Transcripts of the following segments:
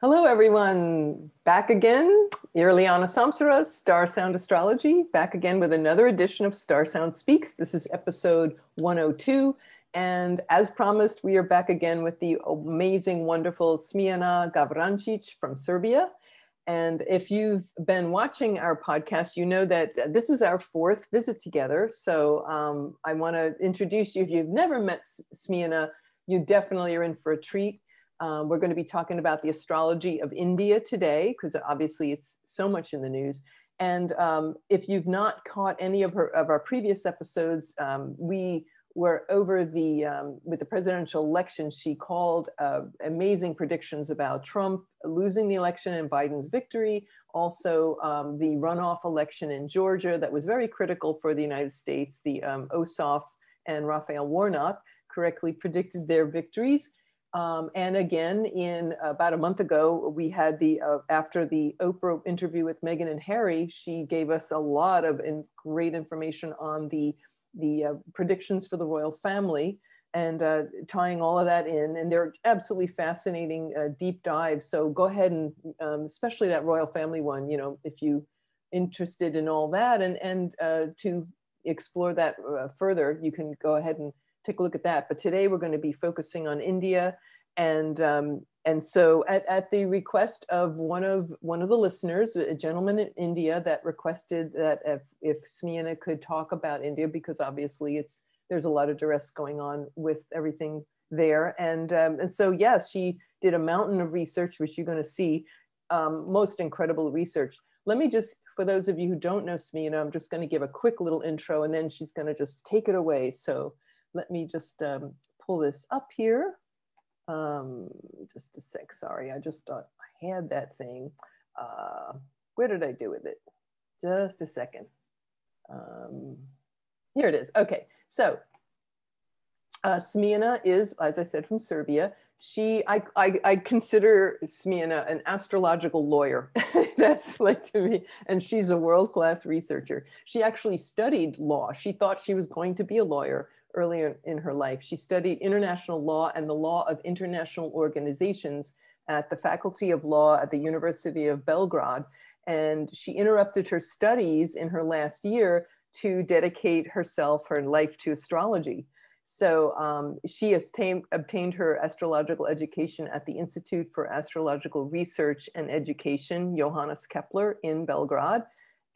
Hello, everyone. Back again. Irliana Samsara, Star Sound Astrology, back again with another edition of Star Sound Speaks. This is episode 102. And as promised, we are back again with the amazing, wonderful Smiljana Gavrancic from Serbia. And if you've been watching our podcast, you know that this is our fourth visit together. So um, I want to introduce you. If you've never met Smiljana, you definitely are in for a treat. Um, we're going to be talking about the astrology of India today, because obviously it's so much in the news. And um, if you've not caught any of, her, of our previous episodes, um, we were over the, um, with the presidential election, she called uh, amazing predictions about Trump losing the election and Biden's victory. Also um, the runoff election in Georgia that was very critical for the United States, the um, Ossoff and Raphael Warnock correctly predicted their victories. Um, and again, in about a month ago, we had the, uh, after the Oprah interview with Meghan and Harry, she gave us a lot of in, great information on the, the uh, predictions for the royal family and uh, tying all of that in. And they're absolutely fascinating uh, deep dives. So go ahead and, um, especially that royal family one, you know, if you interested in all that and, and uh, to explore that uh, further, you can go ahead and take a look at that. But today we're going to be focusing on India. And, um, and so at, at the request of one of, one of the listeners, a gentleman in India that requested that if, if Smiljana could talk about India, because obviously it's, there's a lot of duress going on with everything there. And, um, and so, yes, she did a mountain of research, which you're going to see, um, most incredible research. Let me just, for those of you who don't know Smiljana, I'm just going to give a quick little intro and then she's going to just take it away. So let me just um, pull this up here. Um, just a sec, sorry, I just thought I had that thing. Uh, where did I do with it? Just a second. Um, here it is, okay. So uh, Smiljana is, as I said, from Serbia. She, I, I, I consider Smiljana an astrological lawyer. That's like to me, and she's a world-class researcher. She actually studied law. She thought she was going to be a lawyer, earlier in her life. She studied international law and the law of international organizations at the Faculty of Law at the University of Belgrade. And she interrupted her studies in her last year to dedicate herself, her life to astrology. So um, she obtained her astrological education at the Institute for Astrological Research and Education, Johannes Kepler in Belgrade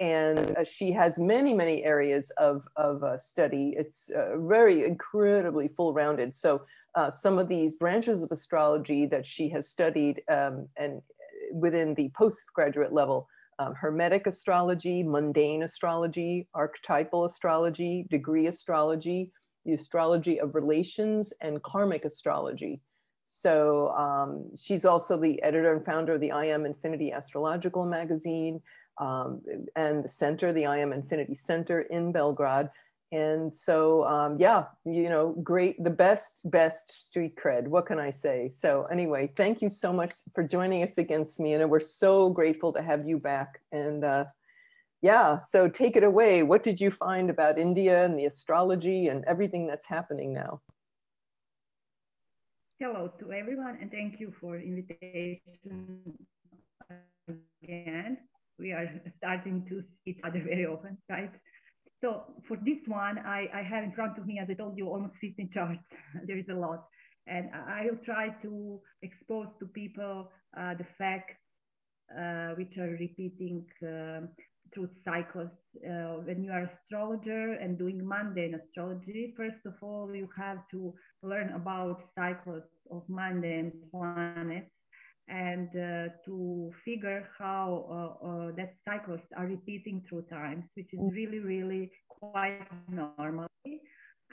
and uh, she has many many areas of, of uh, study. It's uh, very incredibly full rounded so uh, some of these branches of astrology that she has studied um, and uh, within the postgraduate level um, hermetic astrology mundane astrology archetypal astrology degree astrology the astrology of relations and karmic astrology. So um, she's also the editor and founder of the I Am Infinity Astrological magazine um, and the center, the I Am Infinity Center in Belgrade. And so, um, yeah, you know, great, the best, best street cred. What can I say? So, anyway, thank you so much for joining us again, Smiljana. We're so grateful to have you back. And uh, yeah, so take it away. What did you find about India and the astrology and everything that's happening now? Hello to everyone, and thank you for the invitation again we are starting to see each other very often, right? So for this one, I, I have in front of me, as I told you, almost 15 charts. there is a lot. And I will try to expose to people uh, the facts uh, which are repeating uh, through cycles. Uh, when you are astrologer and doing mundane astrology, first of all, you have to learn about cycles of mundane planets and uh, to figure how uh, uh, that cycles are repeating through times, which is mm. really, really quite normal.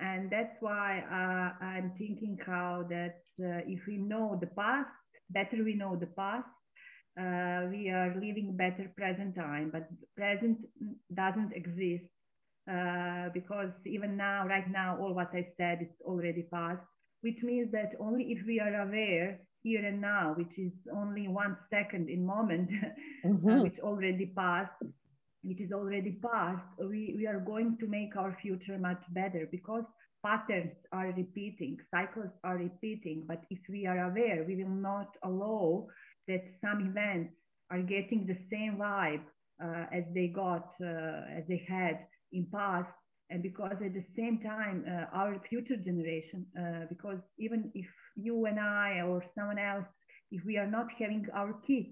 And that's why uh, I'm thinking how that uh, if we know the past, better we know the past, uh, we are living better present time, but present doesn't exist because even now, right now, all what I said is already past, which means that only if we are aware here and now, which is only one second in moment, mm-hmm. uh, which already passed, which is already past, we, we are going to make our future much better because patterns are repeating, cycles are repeating. But if we are aware, we will not allow that some events are getting the same vibe uh, as they got, uh, as they had in past, and because at the same time, uh, our future generation, uh, because even if you and I or someone else, if we are not having our kids,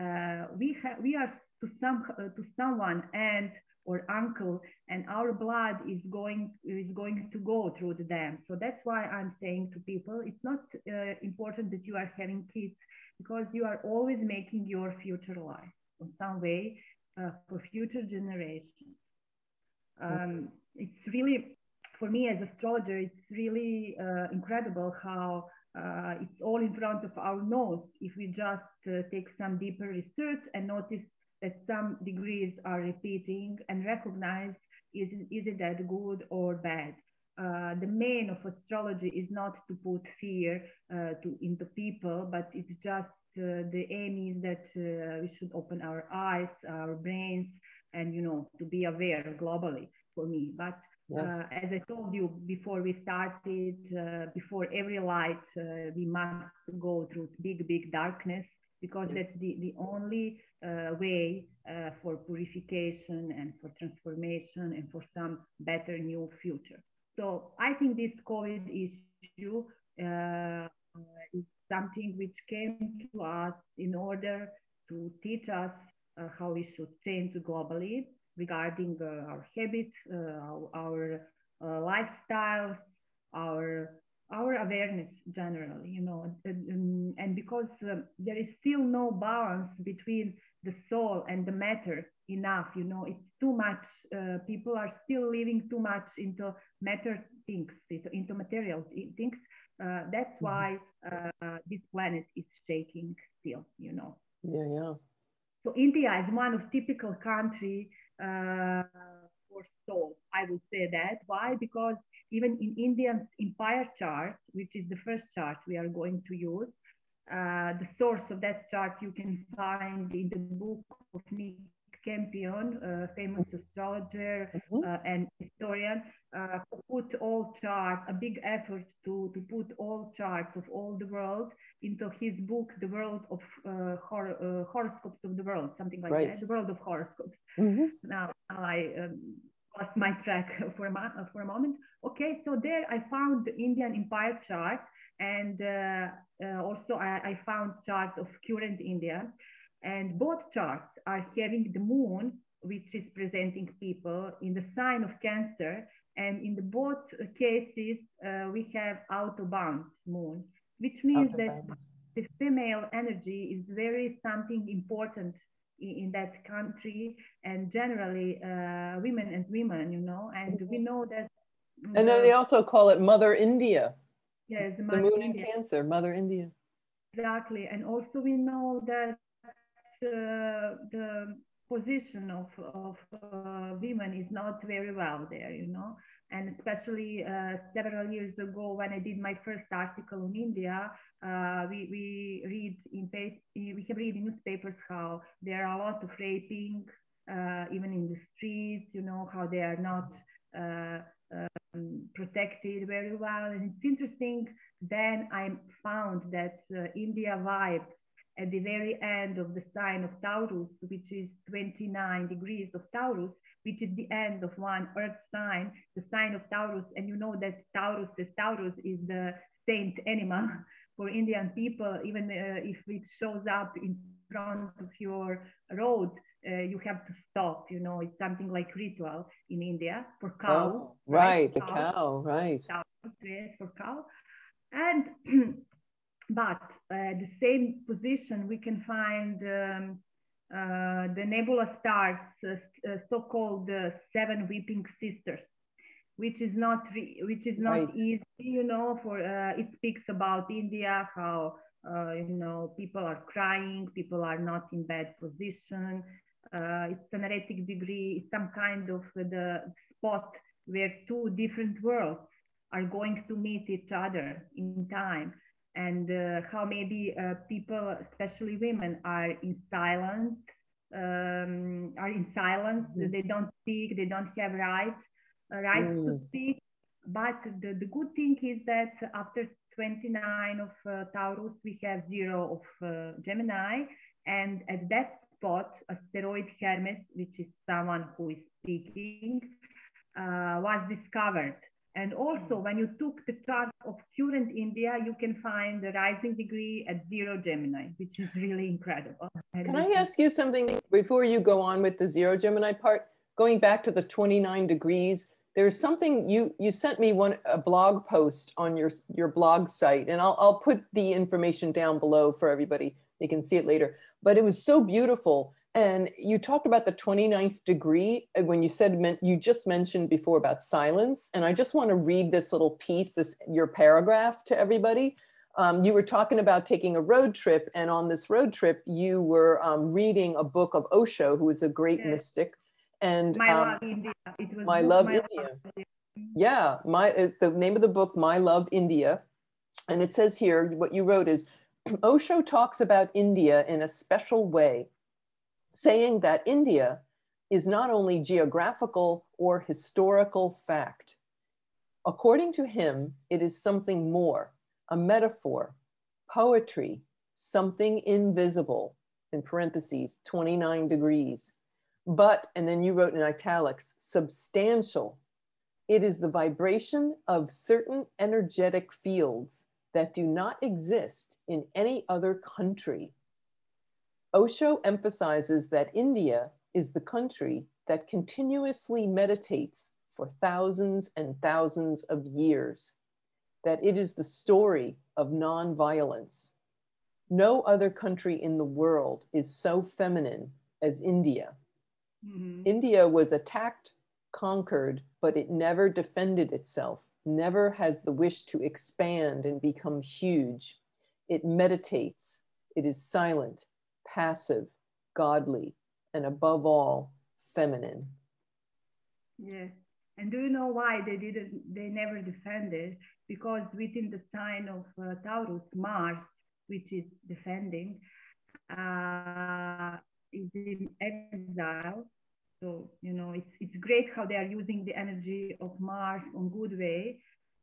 uh, we have we are to some to someone and or uncle and our blood is going is going to go through them. So that's why i'm saying to people it's not uh, important that you are having kids because you are always making your future life in some way uh, for future generations. Um, it's really for me as astrologer it's really uh, incredible how uh, it's all in front of our nose if we just uh, take some deeper research and notice that some degrees are repeating and recognize is, is it that good or bad. Uh, the main of astrology is not to put fear uh, to, into people, but it's just uh, the aim is that uh, we should open our eyes, our brains, and you know to be aware globally for me. But yes. Uh, as I told you before we started, uh, before every light, we must go through big, big darkness because yes. that's the, the only uh, way uh, for purification and for transformation and for some better new future. So I think this COVID issue uh, is something which came to us in order to teach us uh, how we should change globally regarding uh, our habits, uh, our, lifestyles, our our awareness generally, you know, and, and because there is still no balance between the soul and the matter enough you know it's too much uh, people are still living too much into matter things into material things. Uh, that's mm-hmm. why uh, this planet is shaking still you know. Yeah yeah. So india is one of typical country uh, for soul i would say that. Why? Because even in indian empire chart which is the first chart we are going to use uh, the source of that chart you can find in the book of Nick Campion, a famous astrologer mm-hmm. uh, and historian, uh, put all charts, a big effort to, to put all charts of all the world into his book, The World of uh, Hor- uh, Horoscopes of the World, something like right. that, The World of Horoscopes. Mm-hmm. Now, I um, lost my track for a, mo- for a moment. Okay, so there I found the Indian Empire chart and uh, uh, also I, I, found charts of current India. And both charts are having the moon, which is presenting people in the sign of Cancer. And in the both cases, uh, we have out of bounds moon, which means that the female energy is very something important in, in that country and generally uh, women and women, you know, and we mm-hmm. know that. And then they also call it Mother India. Yes, the moon in Cancer, Mother India. Exactly, and also we know that uh, the position of of uh, women is not very well there, you know, and especially uh, several years ago when I did my first article on India, uh, we we read in we have read in newspapers how there are a lot of raping, uh, even in the streets, you know, how they are not uh, um, protected very well. And it's interesting. Then I found that uh, India vibes at the very end of the sign of Taurus, which is 29 degrees of Taurus, which is the end of one earth sign, the sign of Taurus. And you know that Taurus is Taurus is the saint animal for Indian people, even uh, if it shows up in front of your road, uh, you have to stop. You know, it's something like ritual in India for cow. Oh, right, right, the cow, cow right. Cow, for cow. And but the same position we can find um, uh, the nebula stars, uh, uh, so-called seven weeping sisters, which is not which is not right. easy, you know. For uh, it speaks about India, how uh, you know people are crying, people are not in bad position, uh, it's an heretic degree, it's some kind of the spot where two different worlds are going to meet each other in time and uh, how maybe uh, people, especially women, are in silence, um, are in silence. Mm. They don't speak. They don't have rights, uh, rights mm. to speak. But the, the good thing is that after 29 of uh, Taurus, we have zero of uh, Gemini. And at that spot, asteroid Hermes, which is someone who is speaking, uh, was discovered. And also, mm. when you took the chart of current India, you can find the rising degree at zero Gemini, which is really incredible. Can I ask you something before you go on with the zero Gemini part? Going back to the 29 degrees, there's something you you sent me one a blog post on your your blog site, and I'll I'll put the information down below for everybody. You can see it later. But it was so beautiful and you talked about the 29th degree uh, when you said you just mentioned before about silence. And I just want to read this little piece, this your paragraph to everybody. Um, you were talking about taking a road trip, and on this road trip, you were um, reading a book of Osho, who is a great yes. mystic. And My um, Love India. My Love My India. Love. Yeah, my the name of the book, My Love India, and it says here what you wrote is Osho talks about India in a special way saying that India is not only geographical or historical fact. According to him, it is something more, a metaphor, poetry, something invisible, in parentheses, 29 degrees. But, and then you wrote in italics, substantial. It is the vibration of certain energetic fields that do not exist in any other country Osho emphasizes that India is the country that continuously meditates for thousands and thousands of years, that it is the story of nonviolence. No other country in the world is so feminine as India. Mm-hmm. India was attacked, conquered, but it never defended itself, never has the wish to expand and become huge. It meditates, it is silent, passive, godly, and above all, feminine. Yes. And do you know why they didn't, they never defended? Because within the sign of uh, Taurus, Mars, which is defending, uh, is in exile. So, you know, it's, it's great how they are using the energy of Mars on good way.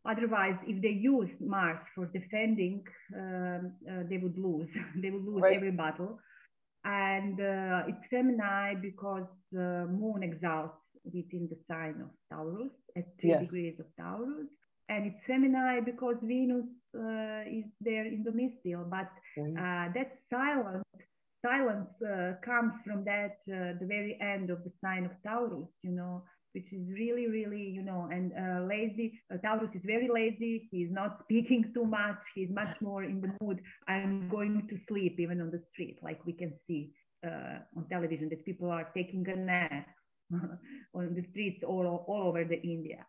Otherwise, if they use Mars for defending, um, uh, they would lose. they would lose right. every battle and uh, it's Gemini because uh, moon exalts within the sign of Taurus at three yes. degrees of Taurus. And it's Gemini because Venus uh, is there in the domicile, but mm-hmm. that silence silence uh, comes from that uh, the very end of the sign of Taurus, you know, which is really, really, you know, and uh, lazy. Uh, Taurus is very lazy. He's not speaking too much. He's much more in the mood. I'm going to sleep even on the street, like we can see uh, on television that people are taking a nap on the streets all, all over the India.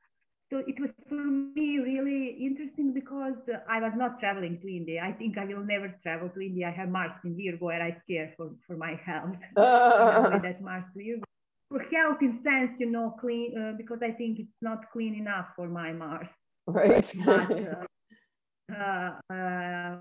So it was for me really interesting because uh, I was not traveling to India. I think I will never travel to India. I have Mars in Virgo and I scare for, for my health. That Mars Virgo for health in sense, you know, clean uh, because I think it's not clean enough for my Mars. Right. but, uh, uh, uh,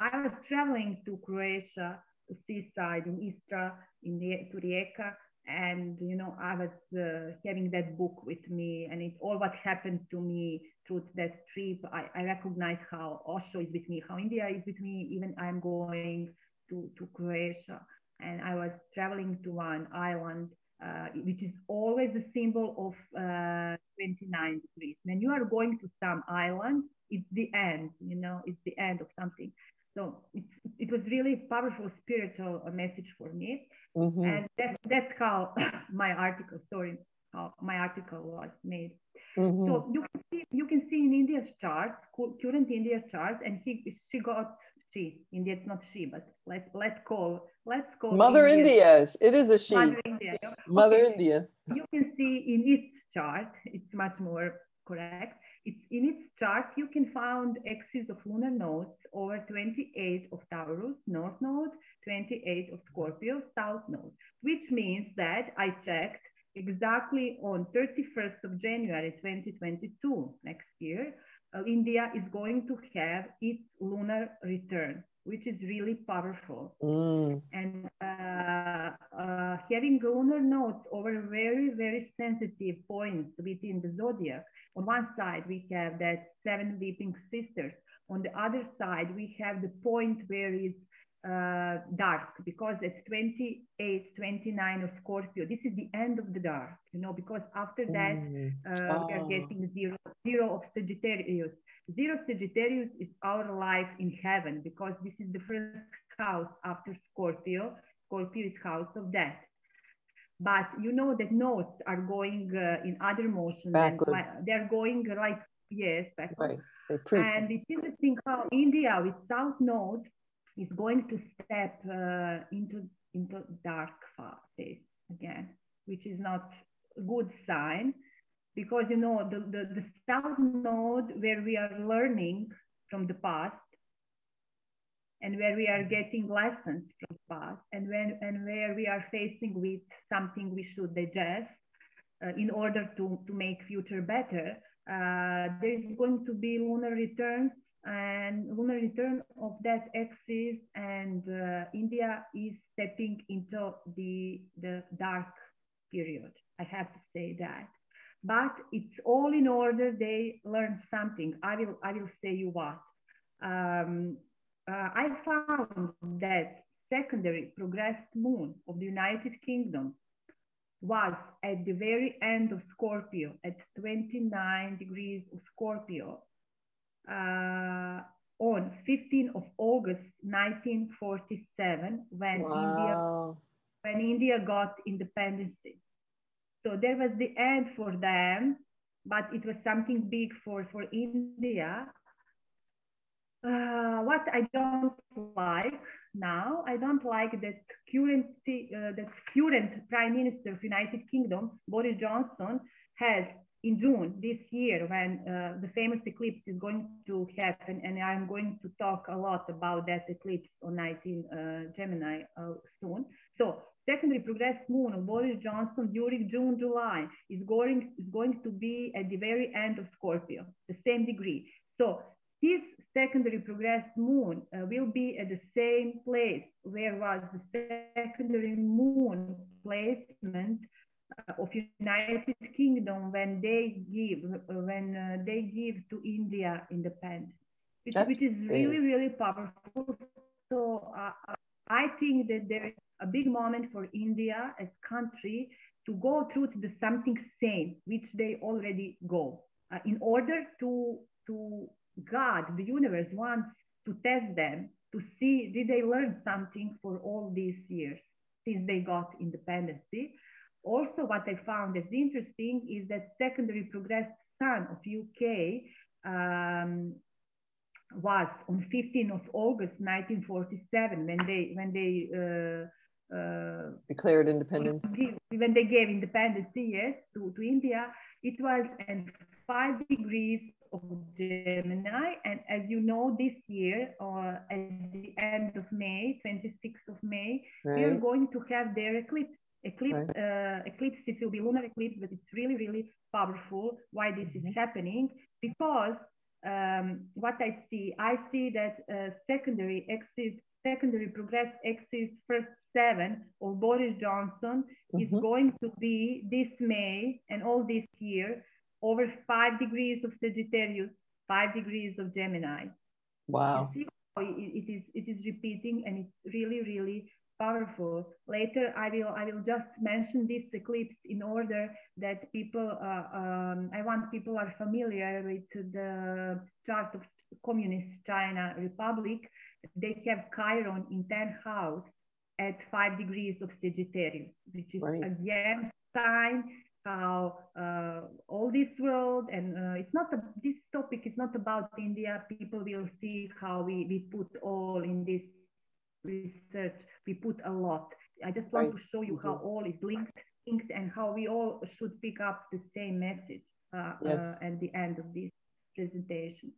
I was traveling to Croatia, the seaside in Istra, in the, to Rijeka, and you know I was uh, having that book with me, and it all what happened to me through that trip. I, I recognize how Osho is with me, how India is with me. Even I'm going to to Croatia, and I was traveling to one island uh, which is always a symbol of uh, 29 degrees. When you are going to some island, it's the end, you know, it's the end of something. So it was really powerful spiritual message for me. Mm-hmm. And that, that's how my article, sorry, how my article was made. Mm-hmm. So you can see you can see in India's charts, current India's chart, and he she got she. India, it's not she, but let's let's call let's call Mother India. India. It is a she. Mother India. Mother okay. India. You can see in its chart, it's much more correct. It's in its chart, you can find axis of lunar nodes over 28 of Taurus, North Node, 28 of Scorpio, South Node, which means that I checked exactly on 31st of January 2022 next year, India is going to have its lunar return, which is really powerful. Mm. And uh, uh, having lunar nodes over very, very sensitive points within the zodiac. On one side, we have that seven weeping sisters. On the other side, we have the point where is uh, dark because at 28, 29 of Scorpio, this is the end of the dark, you know, because after that, mm. uh, oh. we are oh. getting zero, zero of Sagittarius. Zero Sagittarius is our life in heaven because this is the first house after Scorpio. Scorpio is house of death. But you know that nodes are going uh, in other motions. They're going like, yes, backward. Right. And it's interesting how India with South Node is going to step uh, into, into dark phase again, which is not a good sign because you know the, the, the south node where we are learning from the past and where we are getting lessons from the past and when and where we are facing with something we should digest uh, in order to, to make future better uh, there is going to be lunar returns and lunar return of that axis and uh, india is stepping into the the dark period i have to say that but it's all in order they learn something. I will, I will say you what. Um, uh, I found that secondary progressed moon of the United Kingdom was at the very end of Scorpio at 29 degrees of Scorpio uh, on 15th of August 1947 when wow. India when India got independence. So there was the end for them, but it was something big for, for India. Uh, what I don't like now, I don't like that current, uh, that current Prime Minister of United Kingdom, Boris Johnson, has in June this year when uh, the famous eclipse is going to happen, and I'm going to talk a lot about that eclipse on 19 uh, Gemini uh, soon. So secondary progressed moon of Boris Johnson during June, July is going, is going to be at the very end of Scorpio, the same degree. So his secondary progressed moon uh, will be at the same place where was the secondary moon placement of United Kingdom when they give when uh, they give to India independence, which, which is really really powerful. So uh, I think that there is a big moment for India as country to go through to the something same, which they already go, uh, in order to, to God, the universe wants to test them to see did they learn something for all these years since they got independency. Also, what I found as interesting is that secondary progressed sun of UK um, was on 15th of August 1947 when they when they uh, uh, declared independence. When they gave independence, yes, to, to India, it was at five degrees of Gemini. And as you know, this year, or uh, at the end of May, 26th of May, right. we are going to have their eclipse. Eclipse, right. uh, eclipse, it will be lunar eclipse, but it's really, really powerful. Why this mm -hmm. is mm-hmm. happening? Because um, what I see, I see that uh, secondary axis, secondary progressed axis first seven of Boris Johnson mm-hmm. is going to be this May and all this year over five degrees of Sagittarius, five degrees of Gemini. Wow. It is it is repeating and it's really really powerful. Later, I will I will just mention this eclipse in order that people uh, um, I want people are familiar with the chart of communist China Republic. They have Chiron in 10th house at five degrees of Sagittarius, which is right. again sign how uh, all this world and uh, it's not a, this topic is not about India. People will see how we, we put all in this research. We put a lot. I just want right. to show you mm-hmm. how all is linked, linked and how we all should pick up the same message uh, yes. Uh, at the end of this presentation.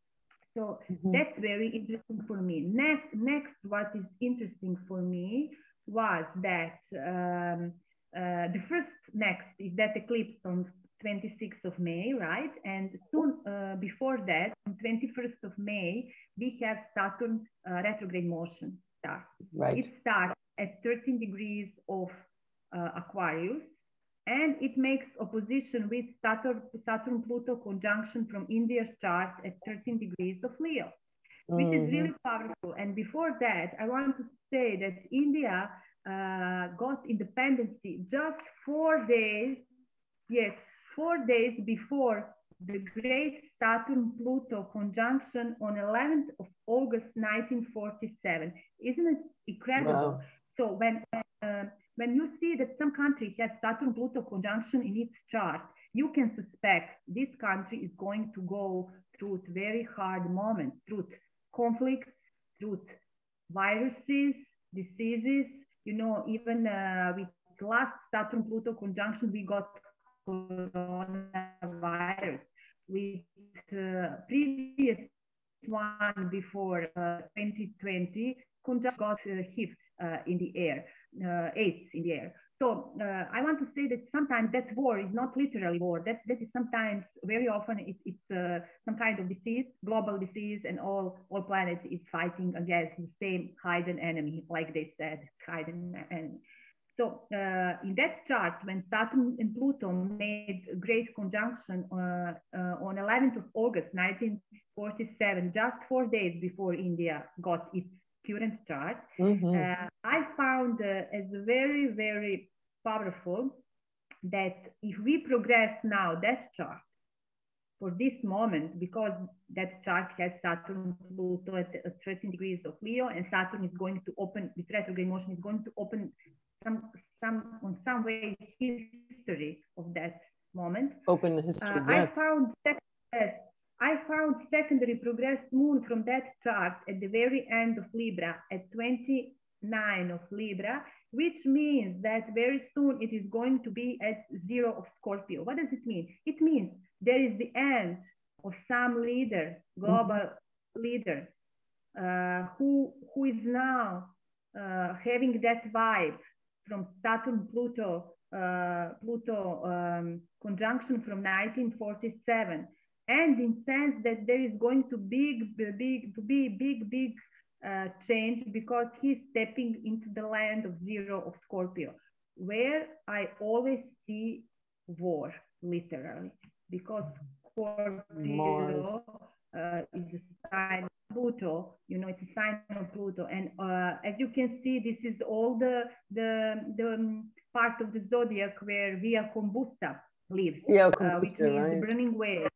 So mm-hmm. that's very interesting for me. Next, next, what is interesting for me was that um, uh, the first next is that eclipse on 26th of May, right? And soon uh, before that, on 21st of May, we have Saturn uh, retrograde motion start. Right. It starts at 13 degrees of uh, Aquarius, and it makes opposition with Saturn, Saturn Pluto conjunction from India's chart at 13 degrees of Leo. which mm-hmm. is really powerful. And before that, I want to say that India uh, got independency just four days, yes, four days before the great Saturn Pluto conjunction on 11th of August 1947. Isn't it incredible? Wow. So when uh, when you see that some country has Saturn Pluto conjunction in its chart, you can suspect this country is going to go through very hard moments, through conflicts, through viruses, diseases. You know, even uh, with last Saturn Pluto conjunction, we got coronavirus. With uh, previous one before uh, 2020, conjunction got uh, uh, in the air, uh, AIDS in the air. So uh, I want to say that sometimes that war is not literally war. That that is sometimes very often it, it's uh, some kind of disease, global disease, and all all planets is fighting against the same hidden enemy, like they said, hidden enemy. So in that chart, when Saturn and Pluto made great conjunction on 11th of August 1947, just four days before India got its current chart, mm-hmm. Uh, I found uh, as very, very powerful that if we progress now that chart for this moment, because that chart has Saturn, Pluto at, at 13 degrees of Leo, and Saturn is going to open, with retrograde motion, is going to open some, some, on some way, history of that moment. Open the history. Uh, yes. I found that, I found secondary progressed moon from that chart at the very end of Libra at 29 of Libra, which means that very soon it is going to be at zero of Scorpio. What does it mean? It means there is the end of some leader, global leader, uh, who, who is now uh, having that vibe from Saturn Pluto uh, Pluto um, conjunction from 1947 and in sense that there is going to big, big, to be big, big uh, change because he's stepping into the land of zero of Scorpio, where I always see war, literally, because Scorpio uh, is a sign of Pluto, you know, it's a sign of Pluto. And uh, as you can see, this is all the, the, the um, part of the zodiac where Via Combusta lives, Via Combusta, uh, which means right? burning whale.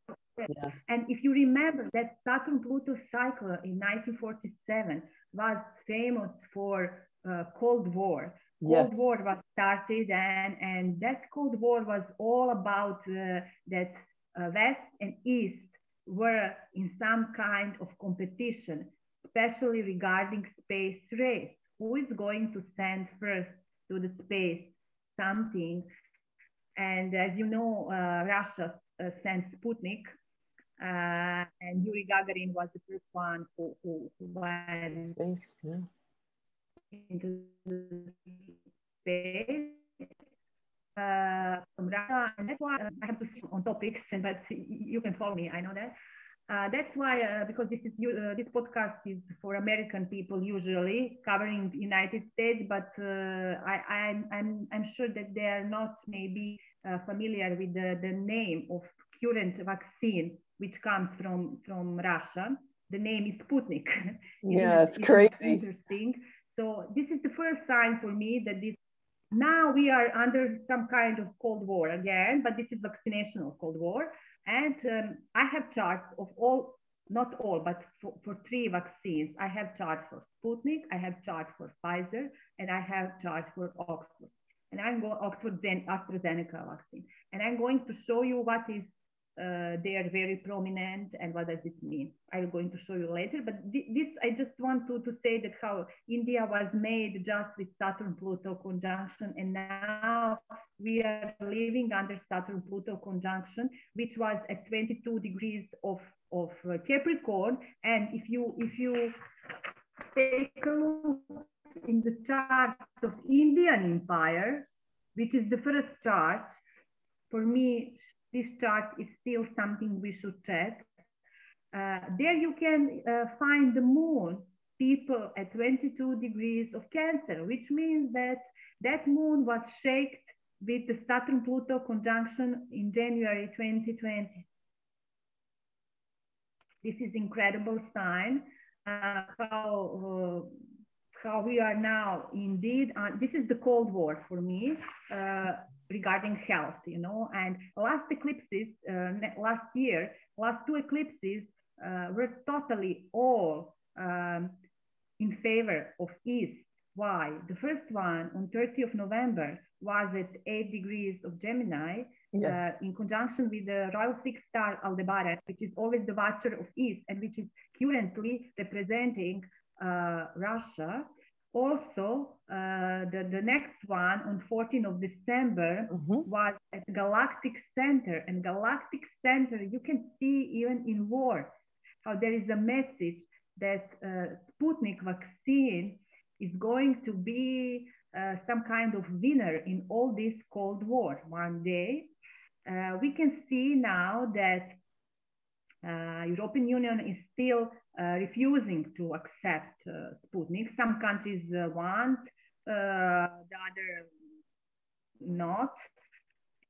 Yes. And if you remember that Saturn Pluto cycle in 1947 was famous for uh, Cold War. Cold yes. War was started, and, and that Cold War was all about uh, that uh, West and East were in some kind of competition, especially regarding space race. Who is going to send first to the space something? And as you know, uh, Russia uh, sent Sputnik uh, and Yuri Gagarin was the first one who, who, who went space, yeah. into space. Uh, and that's why uh, I have to on topics, and but you can follow me. I know that. Uh, that's why, uh, because this is uh, this podcast is for American people usually covering United States, but uh, I, I'm, I'm I'm sure that they are not maybe uh, familiar with the, the name of current vaccine which comes from from Russia. The name is Sputnik. yeah, it's, it's crazy. Interesting. So this is the first sign for me that this now we are under some kind of Cold War again, but this is vaccination of Cold War. And um, I have charts of all, not all, but for, for three vaccines. I have charts for Sputnik, I have charts for Pfizer, and I have charts for Oxford. And I'm going Oxford Zen, AstraZeneca vaccine. And I'm going to show you what is uh, they are very prominent and what does it mean? I'm going to show you later but th this i just want to, to say that how india was made just with saturn pluto conjunction and now we are living under saturn pluto conjunction which was at 22 degrees of of uh, capricorn. And if you if you take a look in the chart of indian empire which is the first chart for me this chart is still something we should check. Uh, there you can uh, find the moon, people at 22 degrees of Cancer, which means that that moon was shaped with the Saturn-Pluto conjunction in January 2020. This is incredible sign. how uh, how we are now indeed uh, this is the cold war for me uh, regarding health you know and last eclipses uh, last year last two eclipses uh, were totally all um, in favor of east why the first one on 30th of november was at 8 degrees of gemini yes. Uh, in conjunction with the royal fixed star aldebaran which is always the watcher of east and which is currently representing uh, Russia. Also, uh, the, the next one on 14th of December mm-hmm. was at Galactic Center. And Galactic Center, you can see even in words how there is a message that uh, Sputnik vaccine is going to be uh, some kind of winner in all this Cold War one day. Uh, we can see now that uh, European Union is still refusing to accept uh, Sputnik. Some countries want, the other not.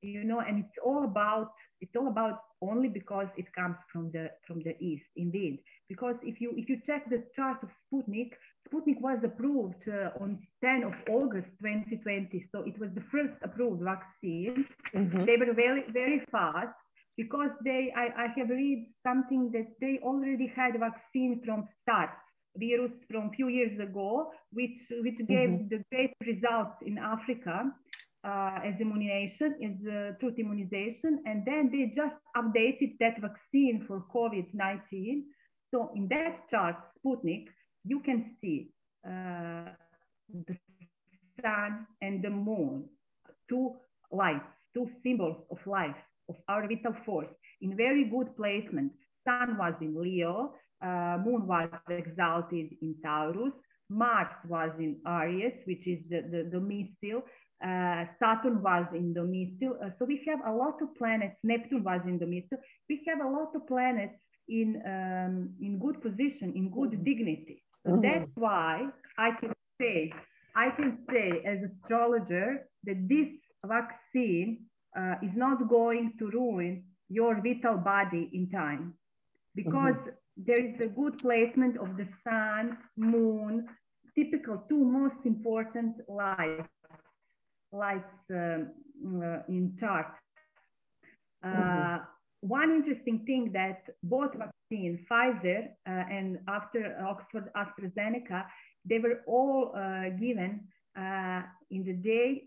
You know, and it's all about it's all about only because it comes from the from the east, indeed. Because if you if you check the chart of Sputnik, Sputnik was approved uh, on 10 of August 2020. So it was the first approved vaccine. Mm-hmm. They were very, very fast because they, I, I have read something that they already had vaccine from SARS virus from a few years ago, which, which gave mm-hmm. the great results in Africa uh, as immunization, as uh, truth immunization. And then they just updated that vaccine for COVID-19. So in that chart, Sputnik, you can see uh, the sun and the moon, two lights, two symbols of life of our vital force in very good placement. Sun was in Leo, uh, Moon was exalted in Taurus, Mars was in Aries, which is the, the, domicile. Uh, Saturn was in domicile. Uh, so we have a lot of planets. Neptune was in domicile. We have a lot of planets in, um, in good position, in good mm-hmm. dignity. So mm-hmm. that's why I can say, I can say as astrologer that this vaccine not going to ruin your vital body in time because mm-hmm. there is a good placement of the sun, moon, typical two most important lights, lights um, uh, in chart. Uh, mm-hmm. One interesting thing that both vaccines, Pfizer uh, and after Oxford AstraZeneca, they were all uh, given uh, in the day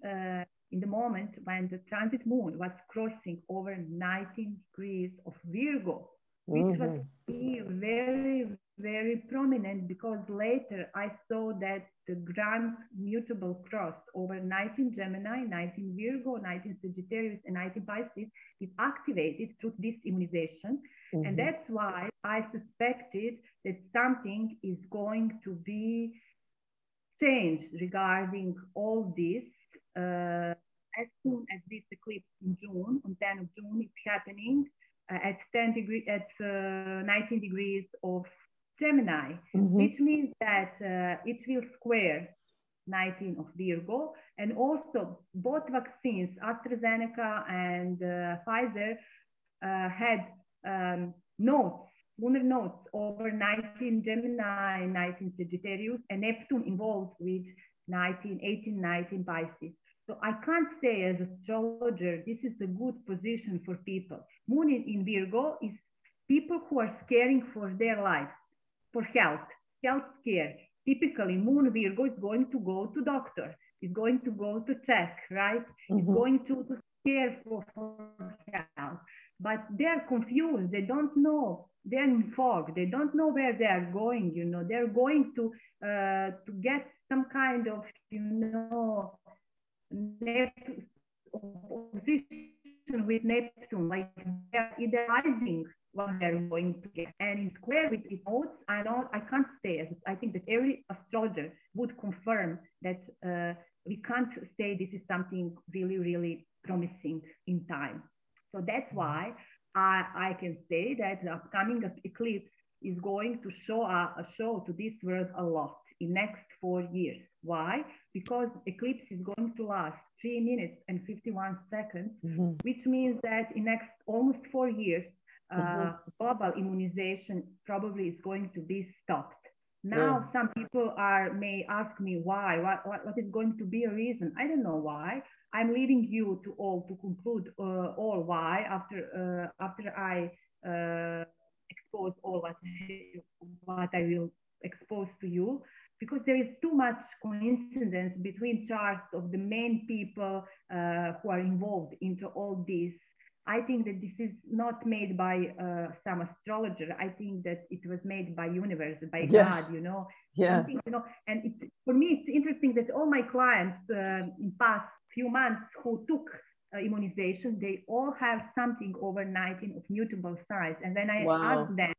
in the moment when the transit moon was crossing over 19 degrees of Virgo, which mm-hmm. was very, very prominent because later I saw that the grand mutable cross over 19 Gemini, 19 Virgo, 19 Sagittarius, and 19 Pisces is activated through this immunization. Mm-hmm. And that's why I suspected that something is going to be changed regarding all this uh, as soon as this eclipse in June, on 10 of June, it's happening uh, at 10 degree, at uh, 19 degrees of Gemini, mm-hmm. which means that uh, it will square 19 of Virgo. And also both vaccines, AstraZeneca and uh, Pfizer, uh, had um, nodes, lunar nodes over 19 Gemini, 19 Sagittarius, and Neptune involved with 19, 18, 19 Pisces. So I can't say as a astrologer, this is a good position for people. Moon in, Virgo is people who are caring for their lives, for health, health care. Typically, Moon Virgo is going to go to doctor, is going to go to check, right? Mm-hmm. Is going to, to care for, for health. But they're confused. They don't know. They're in fog. They don't know where they are going. You know, they're going to uh, to get some kind of, you know, opposition with Neptune, like they're idealizing what they're going to get. And in square with its nodes, I don't, I can't say. I think that every astrologer would confirm that uh, we can't say this is something really, really promising in time. So that's why I, I can say that the upcoming eclipse is going to show a, a show to this world a lot in next four years. Why? Because eclipse is going to last three minutes and 51 seconds, mm-hmm. which means that in next almost four years, uh, mm-hmm. global immunization probably is going to be stopped. Now, Yeah. some people are may ask me why. What, what, what is going to be a reason? I don't know why. I'm leaving you to all to conclude uh, all why after uh, after I uh, expose all what what I will expose to you because there is too much coincidence between charts of the main people uh, who are involved into all this. I think that this is not made by uh, some astrologer. I think that it was made by universe, by Yes. God, you know. Yeah. Something, you know, and it's for me it's interesting that all my clients uh, in past few months who took uh, immunization, they all have something over 19 of mutable signs. And then I Wow. asked them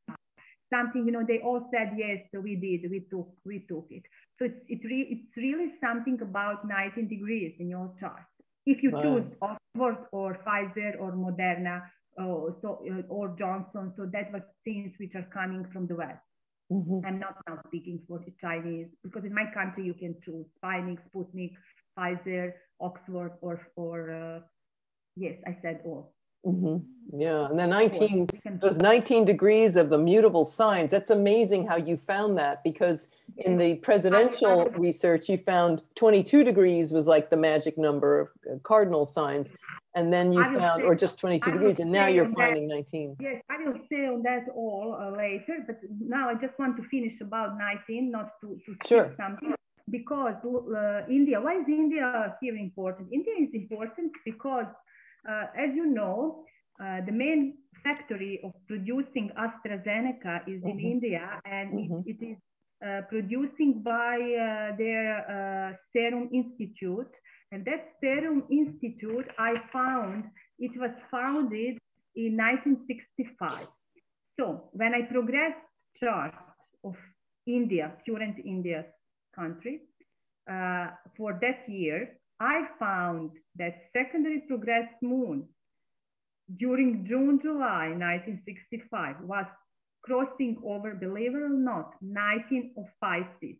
something, you know, they all said yes, we did, we took, we took it. So it's it re- it's really something about 19 degrees in your chart. If you Wow. choose Oxford or Pfizer or Moderna, uh, so uh, or Johnson, so that vaccines which are coming from the West. Mhm. I'm not now speaking for the Chinese because in my country you can choose Sputnik, Sputnik, Pfizer, Oxford, or or uh, yes, I said all. Mhm. Yeah. And the 19, those 19 degrees of the mutable signs, that's amazing how you found that because in the presidential research, you found 22 degrees was like the magic number of uh, cardinal signs. And then you found, or just 22 I degrees, and now you're that- finding 19. Yes, I will say on that all uh, later, but now I just want to finish about 19, not to, to Sure. something. Because uh, India, why is India here important? India is important because, as you know, uh, the main factory of producing AstraZeneca is in Mhm. India, and Mhm. it, it is uh, producing by uh, their uh, Serum Institute. And that Serum Institute, I found, it was founded in 1965. So when I progressed chart of India, current India's country, uh, for that year, I found that secondary progressed moon during June, July 1965 was crossing over, believe it or not, 19 of Pisces.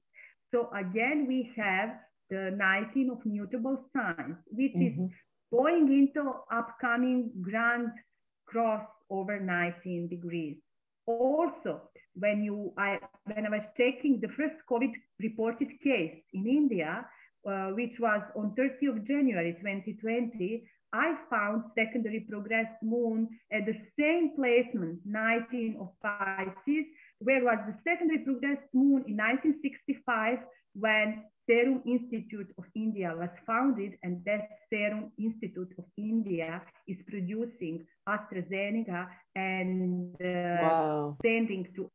So again, we have the 19 of mutable signs, which is Mhm. going into upcoming grand cross over 19 degrees. Also, when you I when I was taking the first COVID reported case in India, uh, which was on 30th of January 2020, I found secondary progressed moon at the same placement, 19 of Pisces, where was the secondary progressed moon in 1965 when Serum Institute of India was founded, and that Serum Institute of India is producing AstraZeneca and uh, Wow. sending to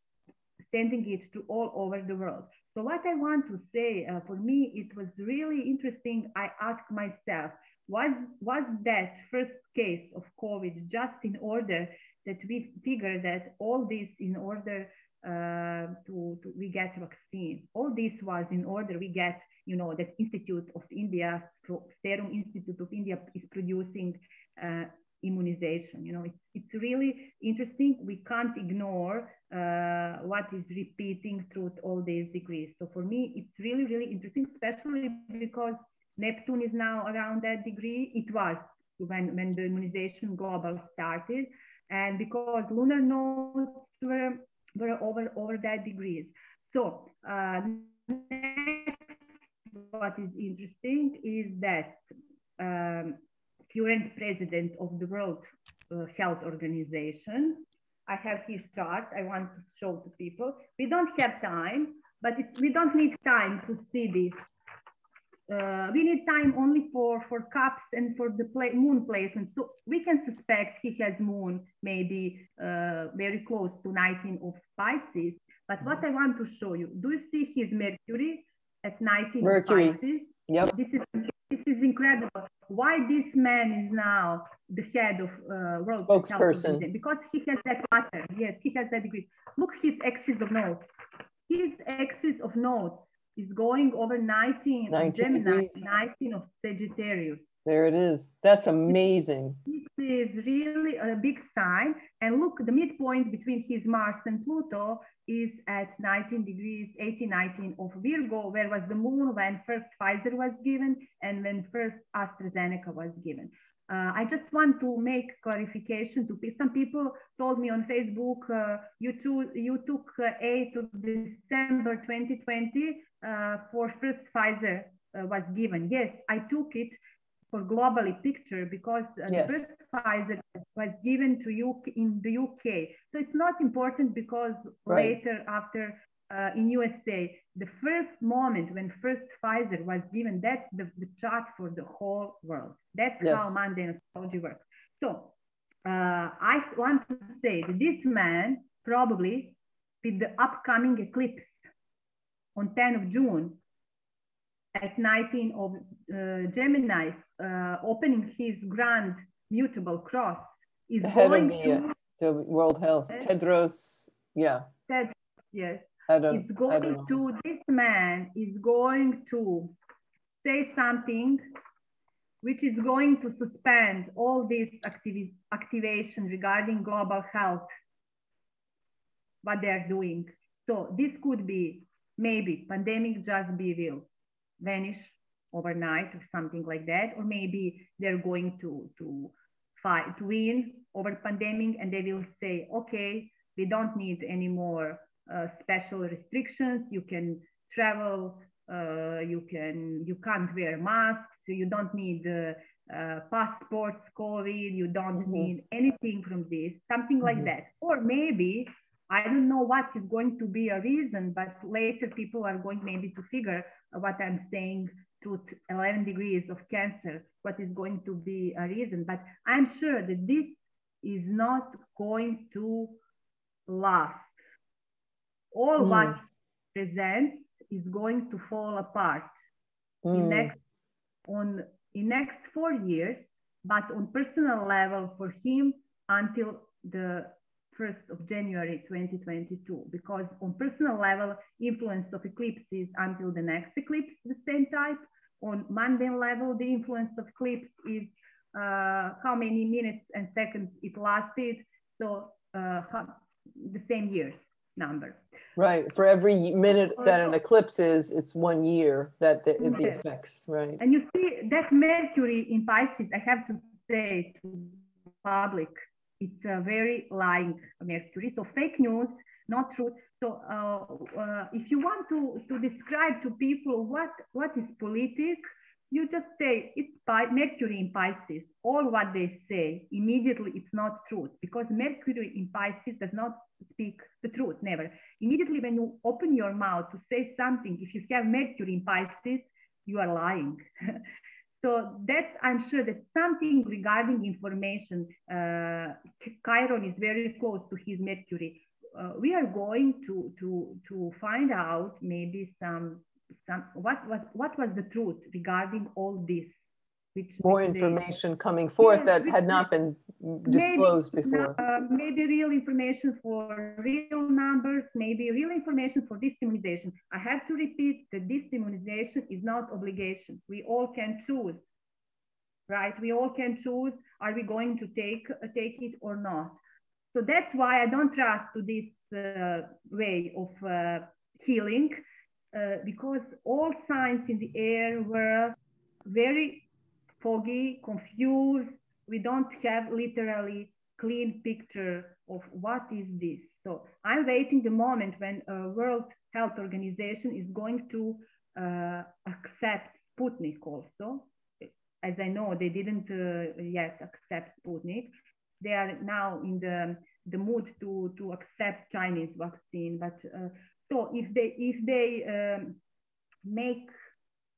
sending it to all over the world. So what I want to say, uh, for me, it was really interesting. I asked myself, was was that first case of COVID just in order that we figure that all this in order uh, to, to we get vaccine. All this was in order we get, you know, that Institute of India, Serum Institute of India is producing uh, immunization. You know, it's, it's really interesting. We can't ignore uh, what is repeating through all these degrees. So for me, it's really, really interesting, especially because Neptune is now around that degree. It was when, when the immunization global started. And because lunar nodes were, were over, over that degrees. So uh, next, what is interesting is that um, current president of the World uh, Health Organization. I have his chart. I want to show to people. We don't have time, but it, we don't need time to see this. Uh, we need time only for, for cusps and for the play, moon placement. So we can suspect he has moon maybe uh, very close to 19 of Pisces. But what I want to show you, do you see his Mercury at 19 Mercury. of Pisces? Yep. This is this is incredible. Why this man is now the head of uh, World Spokesperson. Because he has that pattern. Yes, he has that degree. Look his axis of nodes. His axis of nodes is going over 19, of 19 Gemini, degrees. 19 of Sagittarius. There it is. That's amazing. This is really a big sign. And look, the midpoint between his Mars and Pluto is at 19 degrees, 18, 19 of Virgo, where was the moon when first Pfizer was given and when first AstraZeneca was given. uh, I just want to make clarification to some people told me on Facebook, uh, you, too, you took uh, 8th of December 2020 uh, for first Pfizer uh, was given. Yes, I took it for globally picture because uh, yes. the first Pfizer was given to you in the UK. So it's not important because right. later after uh, in USA, the first moment when first Pfizer was given, that's the, the chart for the whole world. That's yes. how mundane astrology works. So uh, I want to say that this man probably with the upcoming eclipse on 10 of June at 19 of uh, Gemini, uh, opening his grand mutable cross is the of the, to, uh, the World Health, Tedros, yeah. Tedros, yes. It's going to, this man is going to say something which is going to suspend all this activi activation regarding global health, what they're doing. So this could be maybe pandemic just be will vanish overnight or something like that, or maybe they're going to to fight to win over pandemic and they will say, okay, we don't need any more uh, special restrictions. You can travel. Uh, you can you can't wear masks. You don't need uh, uh passports, COVID. You don't mm-hmm. need anything from this. Something mm-hmm. like that. Or maybe I don't know what is going to be a reason, but later people are going maybe to figure what I'm saying to 11 degrees of cancer, what is going to be a reason. But I'm sure that this is not going to last. All mm. what presents is going to fall apart mm. in next on in next four years, but on personal level for him until the 1st of January 2022, because on personal level, influence of eclipses until the next eclipse, the same type. On mundane level, the influence of eclipse is uh, how many minutes and seconds it lasted. So uh, the same years number. Right. For every minute that an eclipse is, it's one year that the, the effects, right? And you see that Mercury in Pisces, I have to say to public, it's a very lying Mercury. So fake news, not truth. So uh, uh, if you want to, to describe to people what, what is politic, you just say it's Mercury in Pisces. All what they say immediately it's not truth because Mercury in Pisces does not speak the truth, never. Immediately when you open your mouth to say something, if you have Mercury in Pisces, you are lying. So that's, I'm sure that something regarding information, uh, Chiron is very close to his Mercury. Uh, we are going to, to, to find out maybe some, some what, what, what was the truth regarding all this which, more information they, coming forth yes, that had not been disclosed maybe, before. Uh, maybe real information for real numbers, maybe real information for deimmunization. I have to repeat that deimmunization is not obligation. We all can choose, right? We all can choose, are we going to take, uh, take it or not? So that's why I don't trust to this uh, way of uh, healing uh, because all signs in the air were very foggy, confused. We don't have literally clean picture of what is this. So I'm waiting the moment when a World Health Organization is going to uh, accept Sputnik also. As I know, they didn't uh, yet accept Sputnik. They are now in the, the mood to, to accept Chinese vaccine. But uh, so if they if they um, make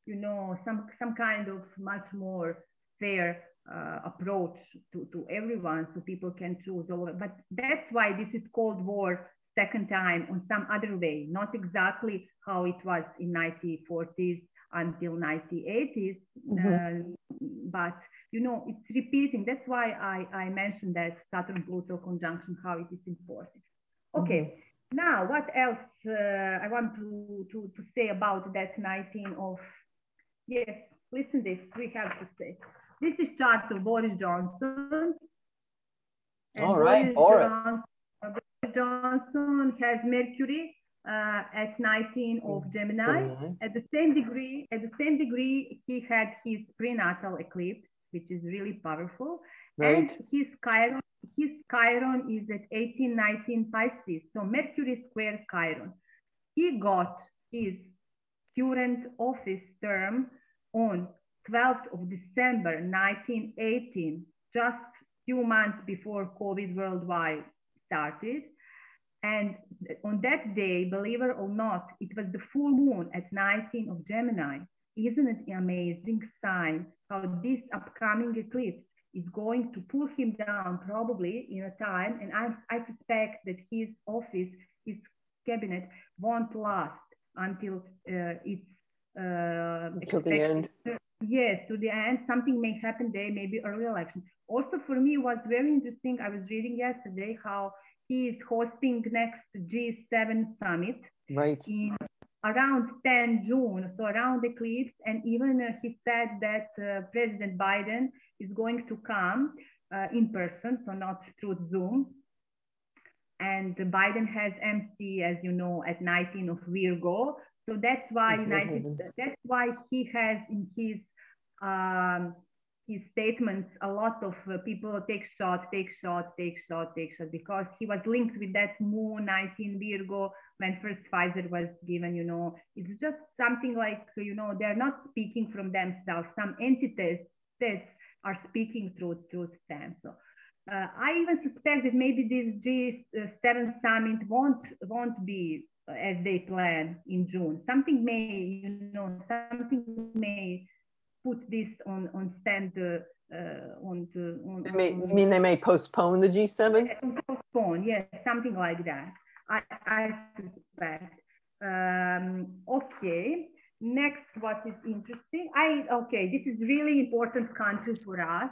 you know, some, some kind of much more fair uh, approach to, to everyone so people can choose over. But that's why this is Cold War second time on some other way, not exactly how it was in 1940s until 1980s. Mm-hmm. Uh, but, you know, it's repeating. That's why I, I mentioned that Saturn-Pluto conjunction, how it is important. Okay. Mm-hmm. Now, what else uh, I want to, to, to say about that 19 of Yes, listen this, we have to say. This is chart of Boris Johnson. And All right, Boris. Johnson, Boris Johnson has Mercury uh, at 19 of Gemini. Gemini. At the same degree, at the same degree, he had his prenatal eclipse which is really powerful. Right. And his Chiron, his Chiron is at 18, 19 Pisces, so Mercury square Chiron. He got his current office term on 12th of December 1918, just few months before COVID worldwide started. And on that day, believe it or not, it was the full moon at 19 of Gemini. Isn't it an amazing sign how this upcoming eclipse is going to pull him down probably in a time? And I, I suspect that his office, his cabinet won't last until uh, it's uh, the end. Yes, to the end, something may happen there, maybe early election. Also, for me, was very interesting. I was reading yesterday how he is hosting next G7 summit right. in around 10 June, so around eclipse. And even uh, he said that uh, President Biden is going to come uh, in person, so not through Zoom. And Biden has MC, as you know, at 19 of Virgo. So that's why United, that's why he has in his um, his statements, a lot of uh, people take shot, take shot, take shot, take shot because he was linked with that moon 19 Virgo when first Pfizer was given, you know, it's just something like, you know, they're not speaking from themselves. Some entities that are speaking through, through them. So uh, I even suspect that maybe this G7 summit won't, won't be as they plan in June. Something may, you know, something may put this on on stand uh, on the on, they may, on, mean they may postpone the G7? Postpone, yes, something like that. I, I suspect. Um, okay. Next, what is interesting? I okay. This is really important country for us.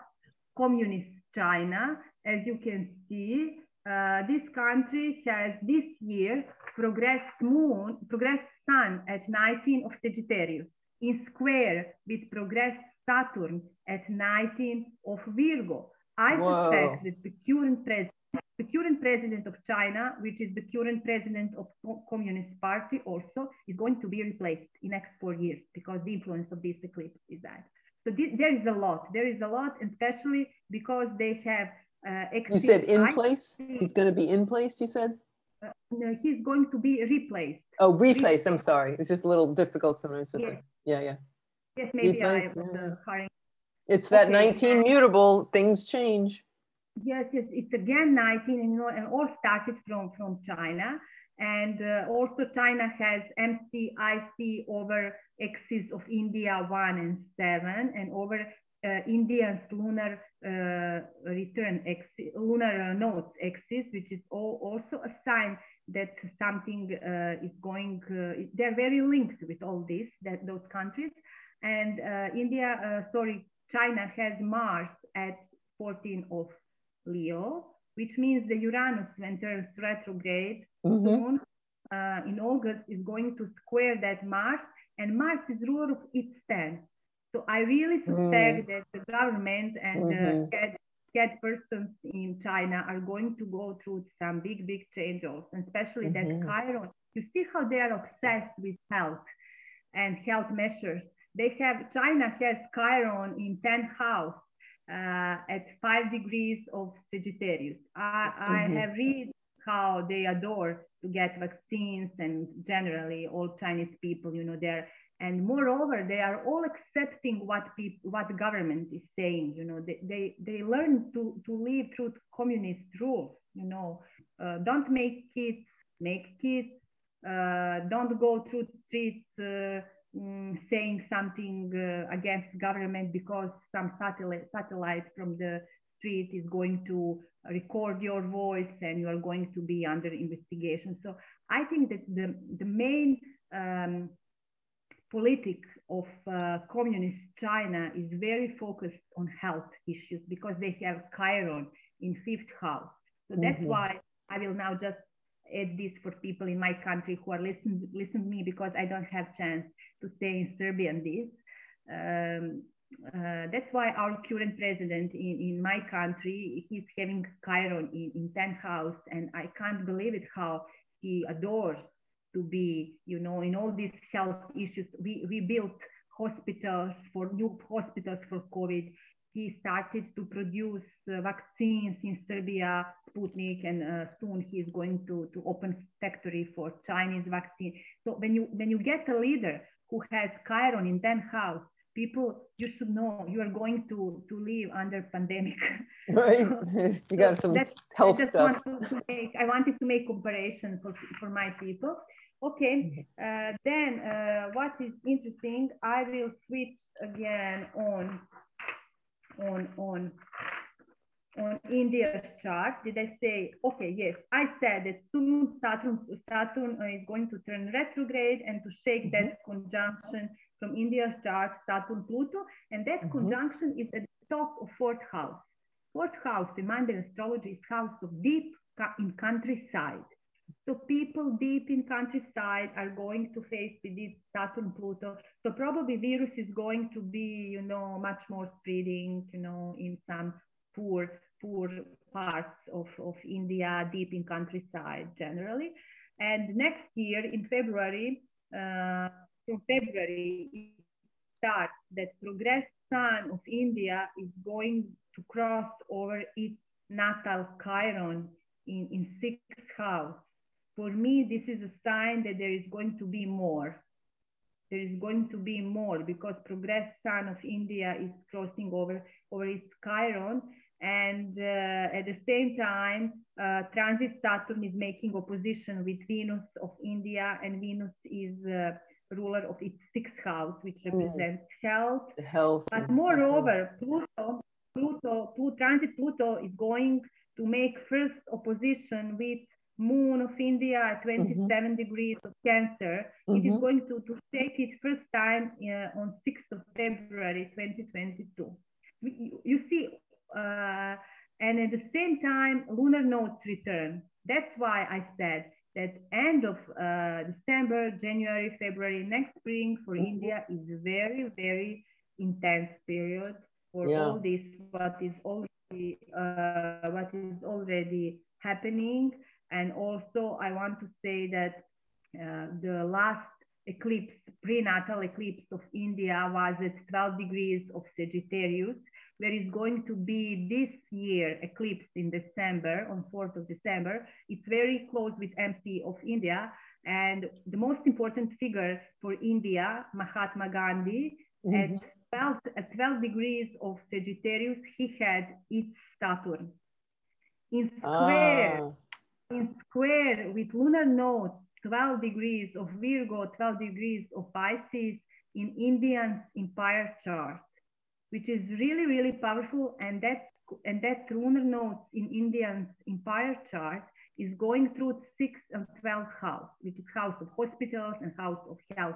Communist China, as you can see, uh, this country has this year progressed moon, progressed sun at 19 of Sagittarius in square with progressed Saturn at 19 of Virgo. I Whoa. suspect that the current president, the current president of China, which is the current president of Communist Party also, is going to be replaced in next four years because the influence of this eclipse is that. So this, there is a lot. There is a lot, especially because they have. Uh, you said in place. He's going to be in place. You said. Uh, no, he's going to be replaced. Oh, replaced. I'm sorry. It's just a little difficult sometimes with yeah. it. Yeah, yeah. Yes, maybe I was yeah. uh, It's that okay. 19 mutable, things change. Yes, yes, it's again 19, and, you know, and all started from, from China. And uh, also China has MCIC over axis of India 1 and 7 and over uh, India's lunar uh, return axis, lunar nodes axis, which is all, also a sign that something uh, is going, uh, they're very linked with all this, that those countries. And uh, India, uh, sorry, China has Mars at 14 of Leo, which means the Uranus enters retrograde mm-hmm. soon uh, in August is going to square that Mars, and Mars is ruler of its 10. So I really suspect mm. that the government and mm-hmm. uh, get persons in China are going to go through some big, big changes, especially mm-hmm. that Chiron. You see how they are obsessed with health and health measures. They have China has Chiron in 10th house uh, at five degrees of Sagittarius. I, mm-hmm. I have read how they adore to get vaccines and generally all Chinese people, you know, they're and moreover they are all accepting what people what government is saying you know. They they, they learn to to live through communist rules you know. Uh, don't make kids make kids. Uh, don't go through streets uh, mm, saying something uh, against government because some satellite satellite from the street is going to record your voice and you are going to be under investigation. So i think that the the main um, politic of uh, communist China is very focused on health issues because they have Chiron in fifth house. So that's mm-hmm. why I will now just add this for people in my country who are listening listen to me because I don't have chance to stay in Serbia Serbian this. Um, uh, that's why our current president in, in my country, he's having Chiron in, in 10th house and I can't believe it how he adores to be, you know, in all these health issues. We, we built hospitals for new hospitals for COVID. he started to produce uh, vaccines in Serbia, Sputnik, and uh, soon he is going to, to open factory for Chinese vaccine. So when you when you get a leader who has Chiron in then house, people you should know you are going to to live under pandemic. Right, you got some health I stuff. Want to make, I wanted to make comparison for for my people. Okay, mm-hmm. uh, then uh, what is interesting, I will switch again on on on on India's chart. Did I say okay? Yes, I said that soon Saturn Saturn is going to turn retrograde and to shake mm -hmm. that conjunction from India's chart Saturn Pluto, and that mm -hmm. conjunction is at the top of fourth house. Fourth house in mundane astrology is house of deep in countryside. So people deep in countryside are going to face with this Saturn Pluto. So probably virus is going to be, you know, much more spreading, you know, in some poor, poor parts of, of India, deep in countryside generally. And next year in February, uh, from February, it starts that progress sun of India is going to cross over its natal Chiron in, in sixth house for me, this is a sign that there is going to be more. There is going to be more because Progress Sun of India is crossing over, over its Chiron. And uh, at the same time, uh, transit Saturn is making opposition with Venus of India, and Venus is uh, ruler of its sixth house, which mm. represents mm. health. Health. But moreover, Pluto, Pluto, Pluto, transit Pluto is going to make first opposition with moon of India at 27 mm-hmm. degrees of Cancer. Mm-hmm. It is mm-hmm. going to, to take its first time uh, on 6th of February 2022. You, you see, uh, and at the same time, lunar nodes return. That's why I said that end of uh, December, January, February, next spring for mm-hmm. India is a very, very intense period for yeah. all this, what is already, uh, what is already happening and also I want to say that uh, the last eclipse, prenatal eclipse of India was at 12 degrees of Sagittarius, where it's going to be this year eclipse in December, on 4th of December. It's very close with MC of India. And the most important figure for India, Mahatma Gandhi, mm -hmm. at, 12, at 12 degrees of Sagittarius, he had its Saturn. In square, ah in square with lunar nodes 12 degrees of Virgo, 12 degrees of Pisces in Indian's empire chart, which is really, really powerful. And that, and that lunar nodes in Indian's empire chart is going through sixth and 12th house, which is house of hospitals and house of health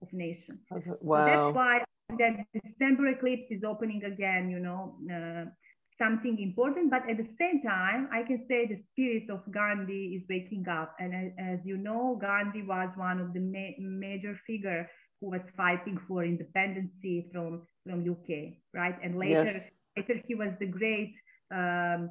of nations. Wow. So that's why that December eclipse is opening again, you know, uh, something important, but at the same time, I can say the spirit of Gandhi is waking up. And as, as you know, Gandhi was one of the ma major figure who was fighting for independence from, from UK, right? And later, yes. later he was the great, um,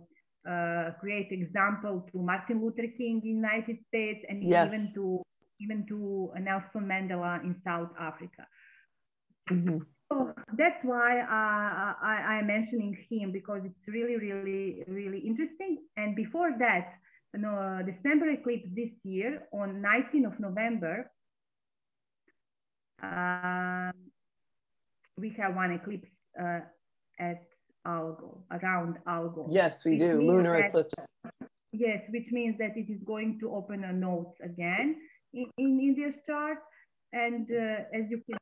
uh, great example to Martin Luther King in United States and yes. even to even to Nelson Mandela in South Africa. Mm -hmm. So that's why uh, I, am mentioning him because it's really, really, really interesting. And before that, you know, December eclipse this year on 19th of November, uh, we have one eclipse uh, at Algol, around Algol. Yes, we do, lunar that, eclipse. Yes, which means that it is going to open a node again in, in India's chart. And uh, as you can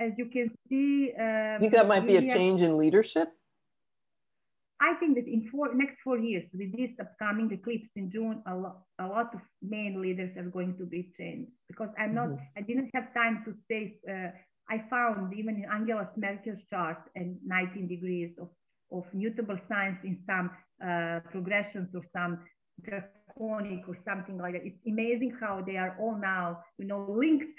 as you can see. Um, think that might be a change in leadership? I think that in four next four years, with this upcoming eclipse in June, a lot, a lot of main leaders are going to be changed because I'm not, mm-hmm. I didn't have time to say, uh, I found even in Angela Merkel's chart and 19 degrees of, of mutable signs in some uh, progressions or some draconic or something like that. It's amazing how they are all now, you know, linked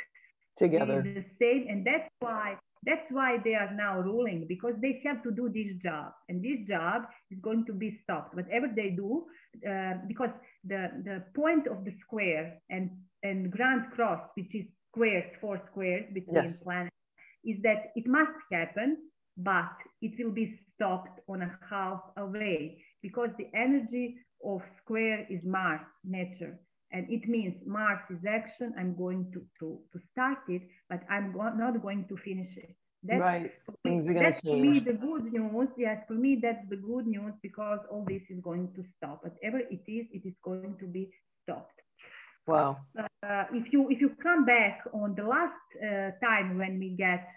together the same and that's why that's why they are now ruling because they have to do this job and this job is going to be stopped whatever they do uh, because the the point of the square and and grand cross which is squares four squares between yes. planets is that it must happen but it will be stopped on a half away because the energy of square is Mars, nature. And it means Mars is action. I'm going to, to, to start it, but I'm go not going to finish it. That's, right. Things are going to change. for me the good news. Yes, for me that's the good news because all this is going to stop. Whatever it is, it is going to be stopped. Wow. Uh, if you if you come back on the last uh, time when we get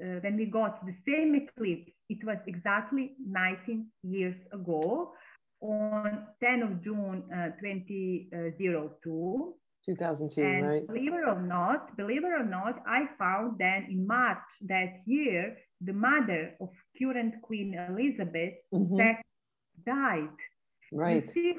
uh, when we got the same eclipse, it was exactly 19 years ago on 10 of June uh, 2002. 2002, and right? Believe it or not, believe it or not, I found that in March that year, the mother of current Queen Elizabeth mm-hmm. died. Right. You see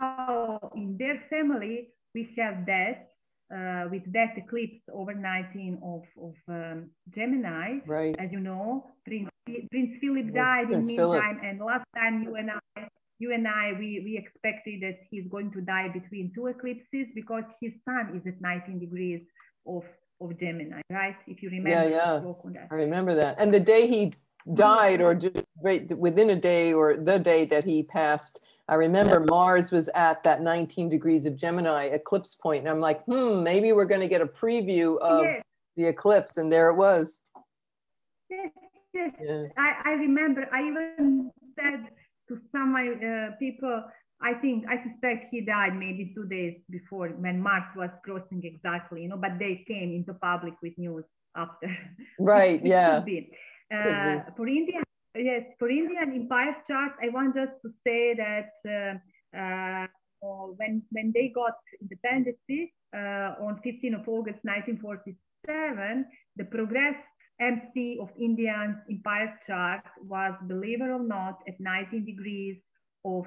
how in their family we have that uh, with that eclipse over 19 of, of um, Gemini. Right. As you know, Prince, Prince Philip died Prince in meantime, Philip. and last time you and I you and I, we, we expected that he's going to die between two eclipses because his sun is at 19 degrees of, of Gemini, right? If you remember. Yeah, yeah. I remember that. And the day he died, or just right within a day, or the day that he passed, I remember Mars was at that 19 degrees of Gemini eclipse point, and I'm like, hmm, maybe we're going to get a preview of yes. the eclipse, and there it was. Yes, yes. Yeah. I, I remember. I even said to some uh, people, I think, I suspect he died maybe two days before when Mars was crossing exactly, you know, but they came into public with news after. Right, yeah. Uh, for Indian, yes, for Indian empire chart, I want just to say that uh, uh, when, when they got independence uh, on 15th of August 1947, the progress MC of Indian's empire chart was, believe it or not, at 19 degrees of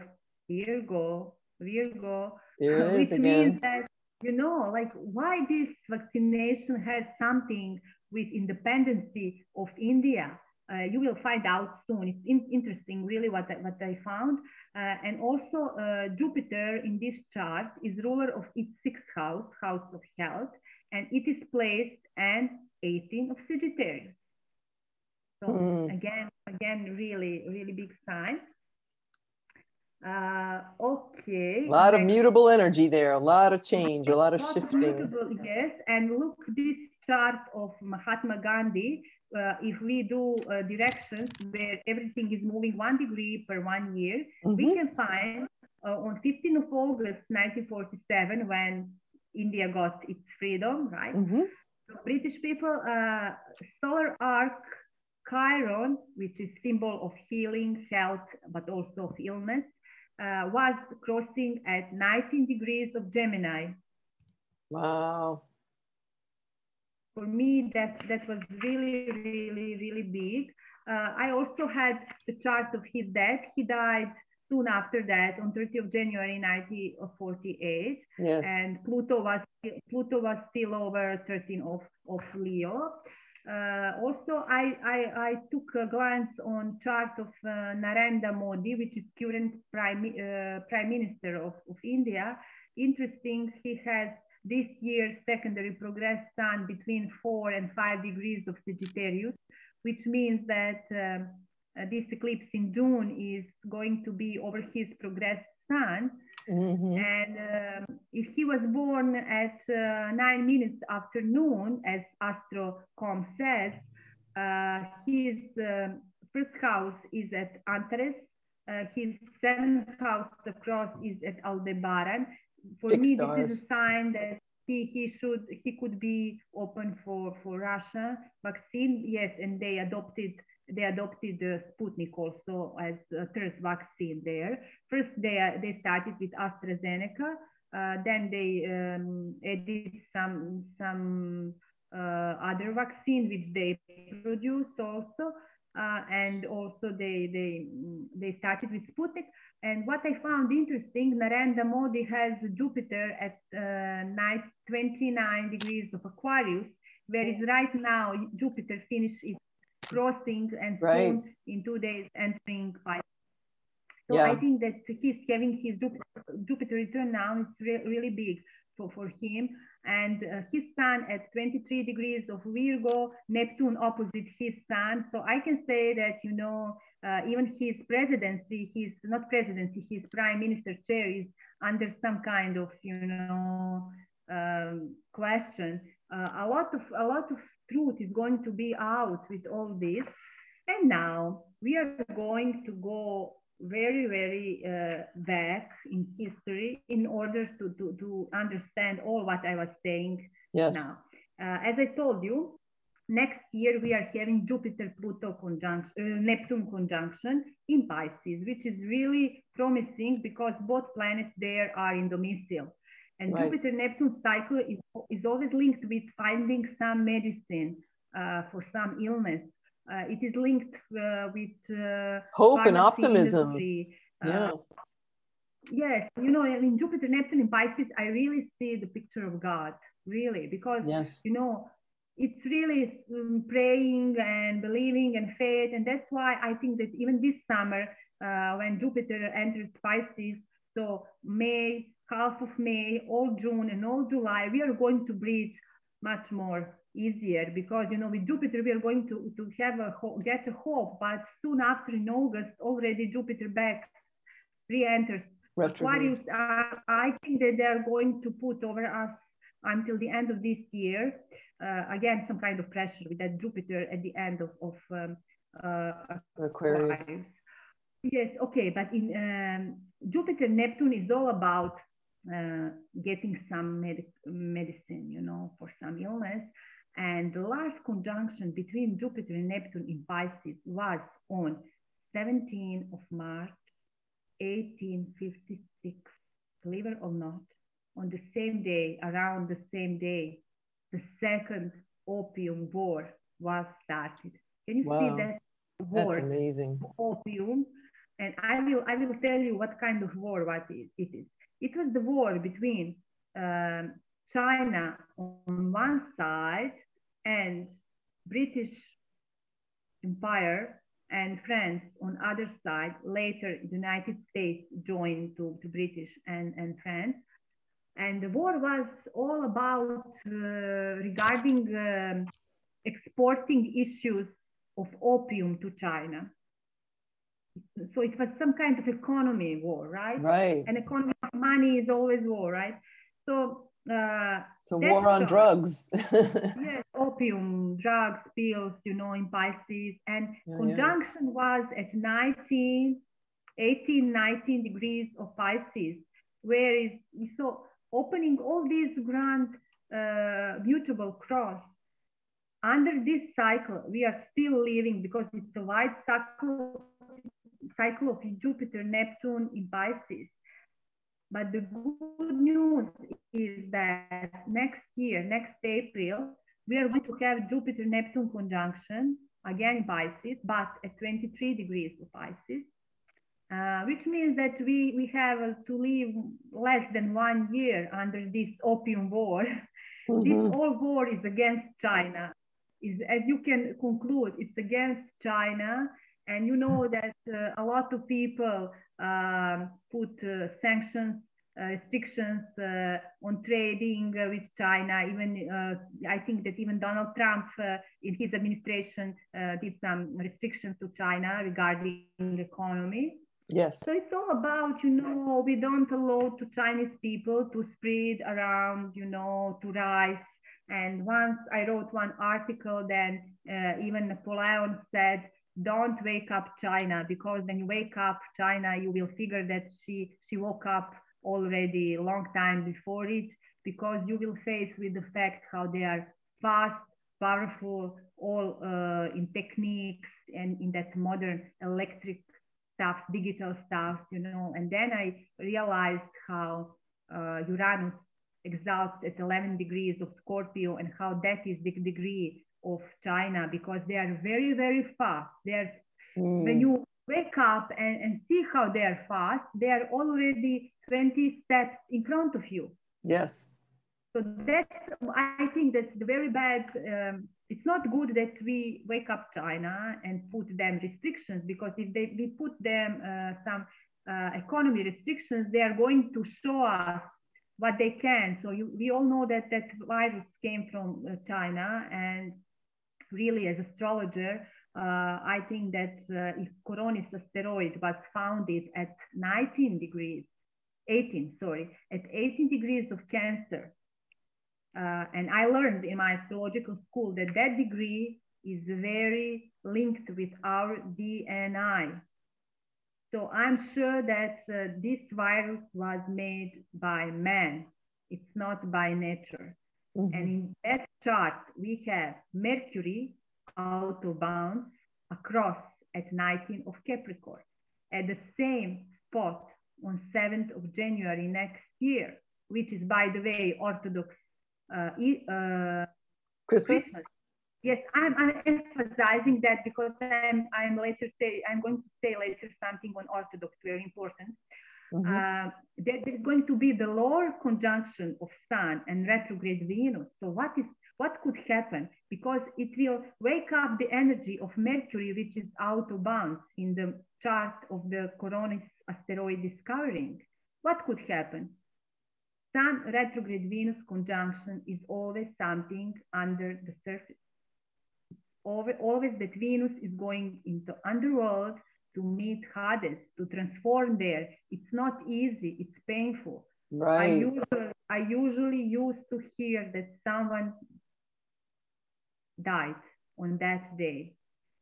Virgo, Virgo, which again. means that, you know, like why this vaccination has something with independency of India. Uh, you will find out soon. It's in interesting, really, what I, what I found. Uh, and also, uh, Jupiter in this chart is ruler of its sixth house, house of health, and it is placed and 18 of Sagittarius. So mm. again, again, really, really big sign. Uh, okay. A lot Next. of mutable energy there, a lot of change, a lot of shifting. Mutable, yes, and look this chart of Mahatma Gandhi. Uh, if we do uh, directions where everything is moving one degree per one year, mm -hmm. we mm-hmm. can find uh, on 15th of August 1947 when India got its freedom, right? Mm -hmm. British people, uh, solar arc Chiron, which is symbol of healing, health, but also of illness, uh, was crossing at 19 degrees of Gemini. Wow. For me, that, that was really, really, really big. Uh, I also had the chart of his death. He died soon after that, on 30th of January 1948. Yes. And Pluto was Pluto was still over 13 of, of Leo. Uh, also, I, I, I, took a glance on chart of uh, Narendra Modi, which is current prime, uh, prime minister of, of India. Interesting, he has this year secondary progress sun between four and five degrees of Sagittarius, which means that um, this eclipse in June is going to be over his progressed sun. Mm-hmm. And um, if he was born at uh, nine minutes after noon, as Astrocom says, uh, his um, first house is at Antares. Uh, his seventh house across is at Aldebaran. For Six me, stars. this is a sign that he, he should he could be open for for Russia vaccine. Yes, and they adopted they adopted the Sputnik also as a third vaccine there. First, they, they started with AstraZeneca. Uh, then they um, added some, some uh, other vaccine which they produced also. Uh, and also they, they, they started with Sputnik. And what I found interesting, Narendra Modi has Jupiter at uh, 29 degrees of Aquarius, whereas right now Jupiter finished its crossing and right. soon in two days entering five. So yeah. I think that he's having his Jupiter, Jupiter return now. It's re really big for, for him. And uh, his sun at 23 degrees of Virgo, Neptune opposite his sun. So I can say that, you know, uh, even his presidency, his not presidency, his prime minister chair is under some kind of, you know, um, question. Uh, a lot of a lot of truth is going to be out with all this. And now we are going to go very, very uh, back in history in order to, to, to understand all what I was saying yes. now. Uh, as I told you, next year we are having Jupiter Pluto conjunction, uh, Neptune conjunction in Pisces, which is really promising because both planets there are in domicile. And right. Jupiter Neptune cycle is, is always linked with finding some medicine uh, for some illness. Uh, it is linked uh, with uh, hope and optimism. Industry. Uh, yeah. Yes, you know, in Jupiter Neptune in Pisces, I really see the picture of God, really, because yes. you know it's really um, praying and believing and faith, and that's why I think that even this summer, uh, when Jupiter enters Pisces, so May, half of May, all June, and all July, we are going to breathe much more easier because you know with Jupiter we are going to to have a get a hope, but soon after in August already Jupiter back re-enters Aquarius. Uh, I think that they are going to put over us until the end of this year uh, again some kind of pressure with that Jupiter at the end of, of um, uh, Aquarius. Aquarius. Yes, okay, but in um, Jupiter Neptune is all about uh, getting some med medicine, you know, for some illness. And the last conjunction between Jupiter and Neptune in Pisces was on 17th of March, 1856, believe it or not, on the same day, around the same day, the second Opium War was started. Can you wow. see that war? That's amazing. Opium. And I will, I will tell you what kind of war what it is. It was the war between um, China on one side and British Empire and France on other side. Later, United States joined to, to British and, and France. And the war was all about uh, regarding um, exporting issues of opium to China. So it was some kind of economy war, right? Right. And economy money is always war, right? So uh, so war on drugs. yes, opium, drugs, pills, you know, in Pisces. And yeah, conjunction yeah. was at 19, 18, 19 degrees of Pisces, where is so opening all these grand uh, mutable cross. Under this cycle, we are still living because it's a wide cycle, cycle of Jupiter, Neptune in Pisces. But the good news is that next year, next April, we are going to have Jupiter Neptune conjunction again in Pisces, but at 23 degrees of Pisces, uh, which means that we, we have to live less than one year under this opium war. Mm-hmm. This whole war is against China. Is, as you can conclude, it's against China. And you know that uh, a lot of people um, put uh, sanctions, uh, restrictions uh, on trading with China. Even I think that even Donald Trump in his administration did some restrictions to China regarding the economy. Yes. So it's all about, you know, we don't allow to Chinese people to spread around, you know, to rise. And once I wrote one article, then uh, even Napoleon said don't wake up China because when you wake up China, you will figure that she she woke up already a long time before it because you will face with the fact how they are fast, powerful, all uh, in techniques and in that modern electric stuff, digital stuff, you know. And then I realized how uh, Uranus exalts at 11 degrees of Scorpio and how that is the degree of China because they are very, very fast. They're mm. when you wake up and, and see how they are fast, they are already 20 steps in front of you. Yes. So that's I think that's the very bad. Um, it's not good that we wake up China and put them restrictions because if they we put them uh, some uh, economy restrictions, they are going to show us what they can. So you, we all know that that virus came from uh, China, and really, as astrologer, uh, I think that uh, if Coronis asteroid was founded at 19 degrees, 18, sorry, at 18 degrees of Cancer, uh, and I learned in my astrological school that that degree is very linked with our DNA. So I'm sure that uh, this virus was made by man. It's not by nature. Mm-hmm. And in that chart, we have Mercury out of bounds across at 19 of Capricorn at the same spot on 7th of January next year, which is, by the way, Orthodox uh, uh, Christmas. Christmas. Yes, I'm, I'm emphasizing that because I'm, I'm later say I'm going to say later something on Orthodox very important. Mm-hmm. Uh, there is going to be the lower conjunction of Sun and retrograde Venus. So what is what could happen? Because it will wake up the energy of Mercury, which is out of bounds in the chart of the Coronis asteroid discovering. What could happen? Sun retrograde Venus conjunction is always something under the surface. Always, always that Venus is going into underworld to meet Hades, to transform there. It's not easy, it's painful. Right. I usually, I usually used to hear that someone died on that day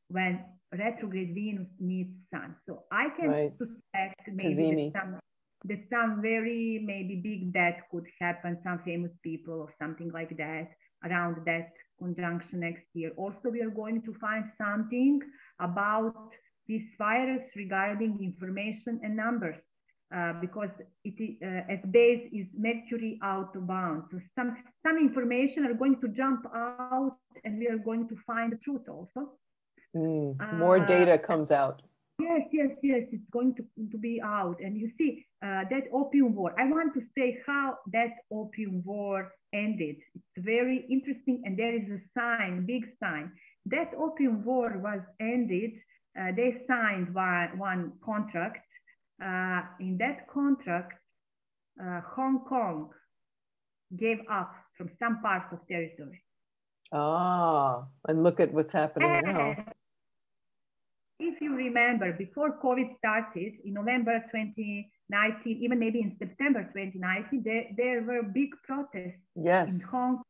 when retrograde Venus meets Sun. So I can right. suspect maybe that some, that some very maybe big death could happen, some famous people or something like that around that conjunction next year. Also, we are going to find something about this virus regarding information and numbers. Uh, because it uh, at base is Mercury out of bounds. So some, some information are going to jump out and we are going to find the truth also. Mm, more uh, data comes out. Yes, yes, yes, it's going to, to be out. And you see uh, that opium war, I want to say how that opium war ended. It's very interesting and there is a sign, big sign. That opium war was ended. Uh, they signed one, one contract uh, in that contract, uh, Hong Kong gave up from some parts of territory. Ah, and look at what's happening and now. If you remember, before COVID started in November 2019, even maybe in September 2019, there, there were big protests yes. in Hong Kong.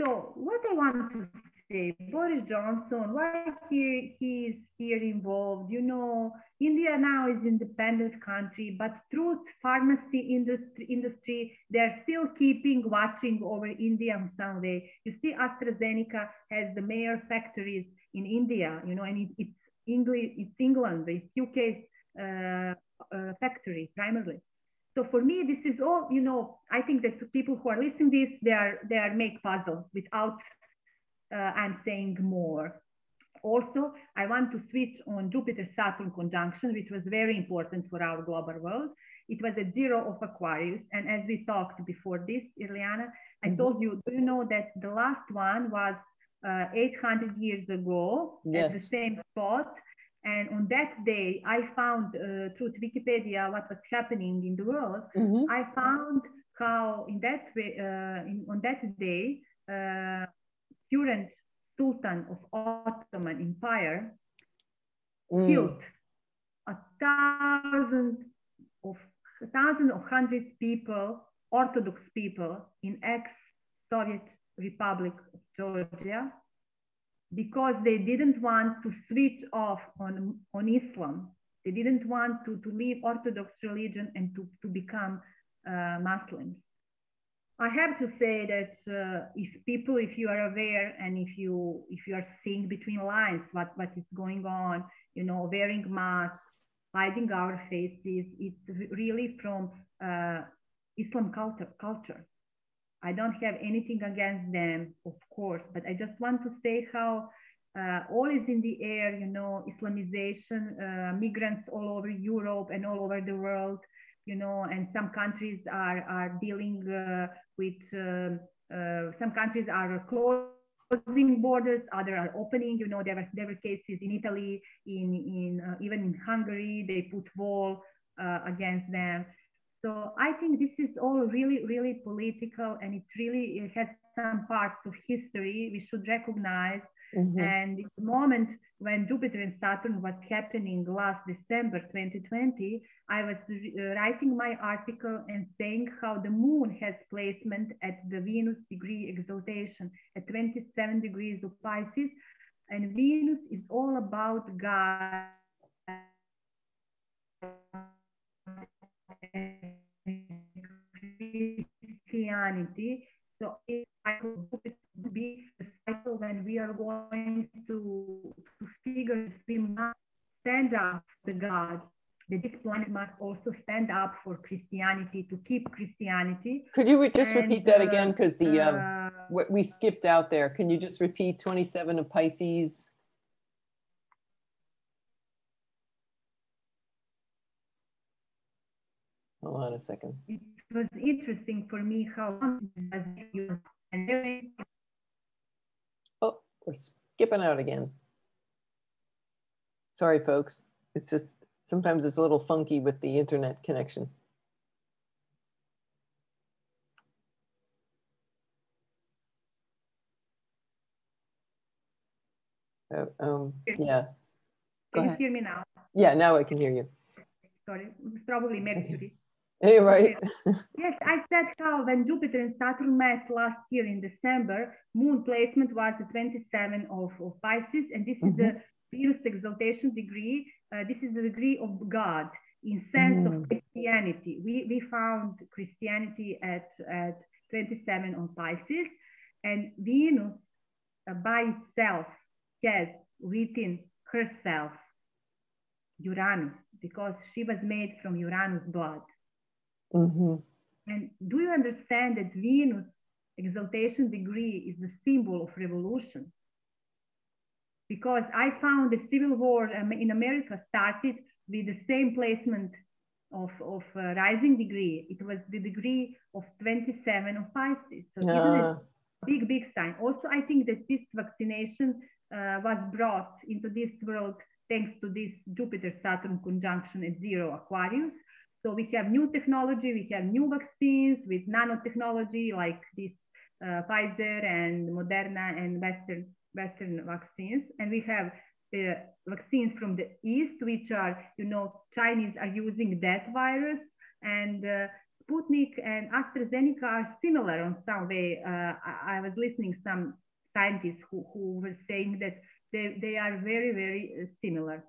So what I want to say, Boris Johnson, why he, he is here involved? You know, India now is independent country, but through pharmacy industry, industry, they're still keeping watching over India in some way. You see, AstraZeneca has the major factories in India, you know, and it, it's English, it's England, it's UK's uh, uh, factory primarily. So for me, this is all, you know, I think that people who are listening this, they are, they are make puzzle without uh, I'm saying more. Also, I want to switch on Jupiter-Saturn conjunction, which was very important for our global world. It was a zero of Aquarius. And as we talked before this, Iliana, I mm-hmm. told you, do you know that the last one was uh, 800 years ago yes. at the same spot? And on that day, I found uh, through Wikipedia what was happening in the world. Mm-hmm. I found how in that way, uh, in, on that day, uh, current Sultan of Ottoman Empire mm. killed a thousand of a thousand of hundreds people, Orthodox people in ex-Soviet Republic of Georgia, because they didn't want to switch off on, on Islam. They didn't want to, to leave Orthodox religion and to, to become uh, Muslims. I have to say that uh, if people, if you are aware and if you if you are seeing between lines what what is going on, you know, wearing masks, hiding our faces, it's really from uh, Islam culture. Culture. I don't have anything against them, of course, but I just want to say how uh, all is in the air. You know, Islamization, uh, migrants all over Europe and all over the world you know, and some countries are, are dealing uh, with, um, uh, some countries are closing borders, other are opening, you know, there were, there were cases in Italy, in, in uh, even in Hungary, they put wall uh, against them. So I think this is all really, really political and it's really, it has some parts of history we should recognize. Mm-hmm. And the moment when Jupiter and Saturn was happening last December 2020, I was uh, writing my article and saying how the moon has placement at the Venus degree exaltation at 27 degrees of Pisces. And Venus is all about God Christianity. So it's to be the cycle when we are going to, to figure we must stand up to God. That this planet must also stand up for Christianity to keep Christianity. Could you just and, repeat that again? Because the um, uh, we skipped out there. Can you just repeat 27 of Pisces? Hold on a second. It was interesting for me how Oh, we're skipping out again. Sorry, folks. It's just sometimes it's a little funky with the internet connection. Oh, um, yeah. Go can ahead. you hear me now? Yeah, now I can hear you. Sorry, probably Mercury. Hey, right. yes, I said how when Jupiter and Saturn met last year in December, moon placement was the 27 of, of Pisces, and this mm -hmm. is the mm-hmm. Venus exaltation degree. Uh, this is the degree of God in sense mm. of Christianity. We, we found Christianity at, at 27 on Pisces, and Venus uh, by itself has within herself Uranus because she was made from Uranus blood. Mm-hmm. And do you understand that Venus exaltation degree is the symbol of revolution? Because I found the civil war um, in America started with the same placement of, of uh, rising degree. It was the degree of 27 of Pisces. So uh. big, big sign. Also, I think that this vaccination uh, was brought into this world thanks to this Jupiter-Saturn conjunction at zero Aquarius. So we have new technology, we have new vaccines with nanotechnology like this uh, Pfizer and Moderna and Western, Western vaccines. And we have uh, vaccines from the East, which are, you know, Chinese are using that virus and uh, Sputnik and AstraZeneca are similar on some way. Uh, I, I, was listening some scientists who, who were saying that they, they are very, very uh, similar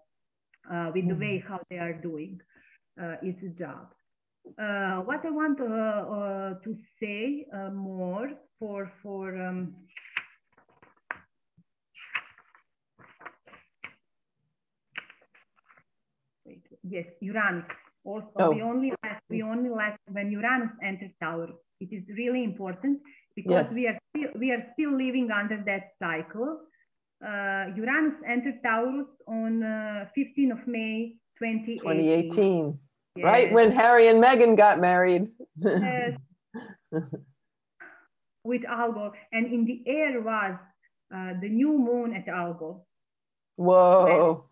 uh, with mm. the mm-hmm. way how they are doing its job. Uh, what I want uh, to say more for for um, yes Uranus also oh. we only left we only left when Uranus entered Taurus. It is really important because yes. we are still we are still living under that cycle. Uh, Uranus entered Taurus on uh, 15th of May 2018. 2018 right when Harry and Meghan got married. yes. With Algol. and in the air was uh, the new moon at Algol. Whoa.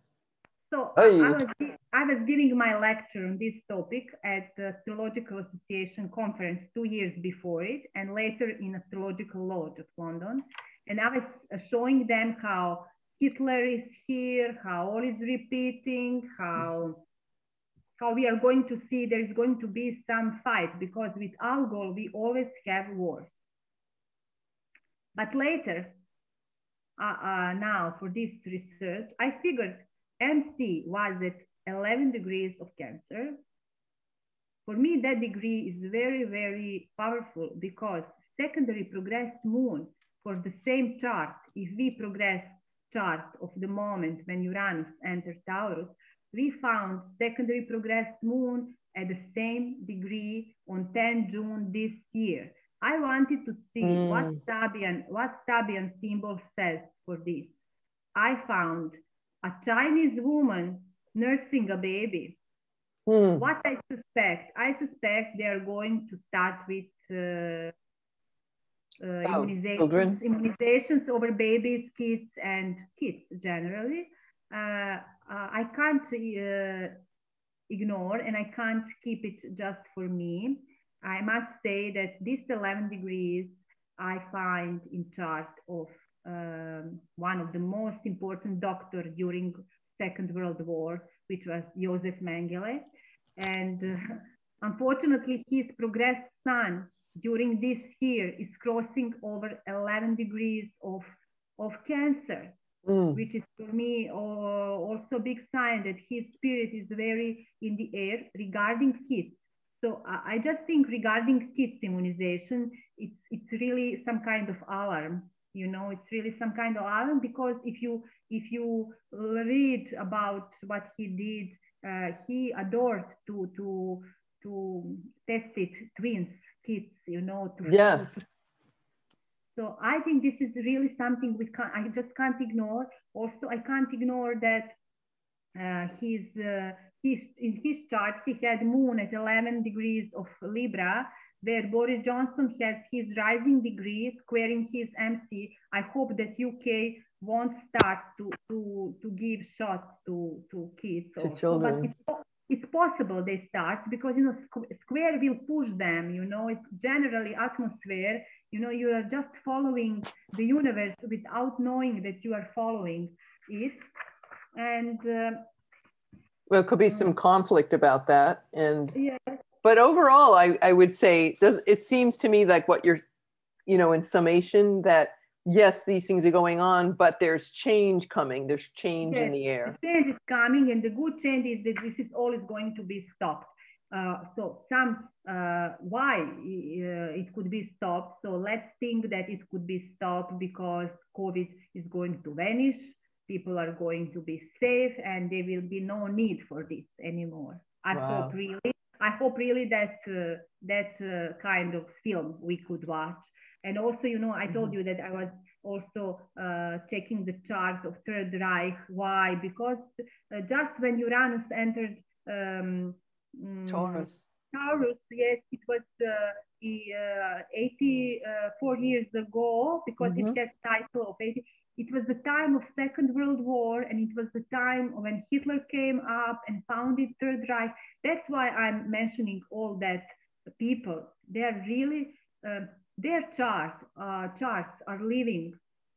So I was, I was giving my lecture on this topic at the Astrological Association conference two years before it, and later in Astrological Lodge of London. And I was showing them how Hitler is here, how all is repeating, how how we are going to see there is going to be some fight because with Algol, we always have wars. But later, uh, uh, now for this research, I figured MC was at 11 degrees of Cancer. For me, that degree is very, very powerful because secondary progressed moon for the same chart, if we progress chart of the moment when Uranus enters Taurus, we found secondary progressed moon at the same degree on 10 June this year. I wanted to see mm. what Sabian what Sabian symbol says for this. I found a Chinese woman nursing a baby. Mm. What I suspect, I suspect they are going to start with uh, uh, oh, immunizations, immunizations over babies, kids, and kids generally. Uh, uh, I can't uh, ignore and I can't keep it just for me. I must say that this 11 degrees I find in chart of um, one of the most important doctors during Second World War, which was Joseph Mengele. And uh, unfortunately, his progressed sun during this year is crossing over 11 degrees of, of cancer, mm. which is for me uh, also a big sign that his spirit is very in the air regarding kids. So I just think regarding kids immunization, it's, it's really some kind of alarm you know it's really some kind of alarm because if you if you read about what he did uh, he adored to to to test it twins kids you know to yes so i think this is really something we can't i just can't ignore also i can't ignore that uh, his uh, his in his chart he had moon at 11 degrees of libra where Boris Johnson has his rising degree squaring his MC. I hope that UK won't start to, to, to give shots to, to kids. To also. children. But it's, it's possible they start because, you know, square will push them, you know, it's generally atmosphere. You know, you are just following the universe without knowing that you are following it. And uh, well, it could be some conflict about that. And yes but overall, I, I would say does it seems to me like what you're, you know, in summation that yes, these things are going on, but there's change coming. There's change yes, in the air. The change is coming, and the good change is that this is all is going to be stopped. Uh, so some uh, why uh, it could be stopped. So let's think that it could be stopped because COVID is going to vanish. People are going to be safe, and there will be no need for this anymore. I wow. hope really I hope really that uh, that uh, kind of film we could watch. And also, you know, I told mm-hmm. you that I was also uh, checking the chart of Third Reich. Why? Because uh, just when Uranus entered um, mm, Taurus, Taurus, yes, it was uh, 84 years ago because mm-hmm. it has title of 80 it was the time of Second World War, and it was the time when Hitler came up and founded Third Reich. That's why I'm mentioning all that people. They're really uh, their chart uh, charts are living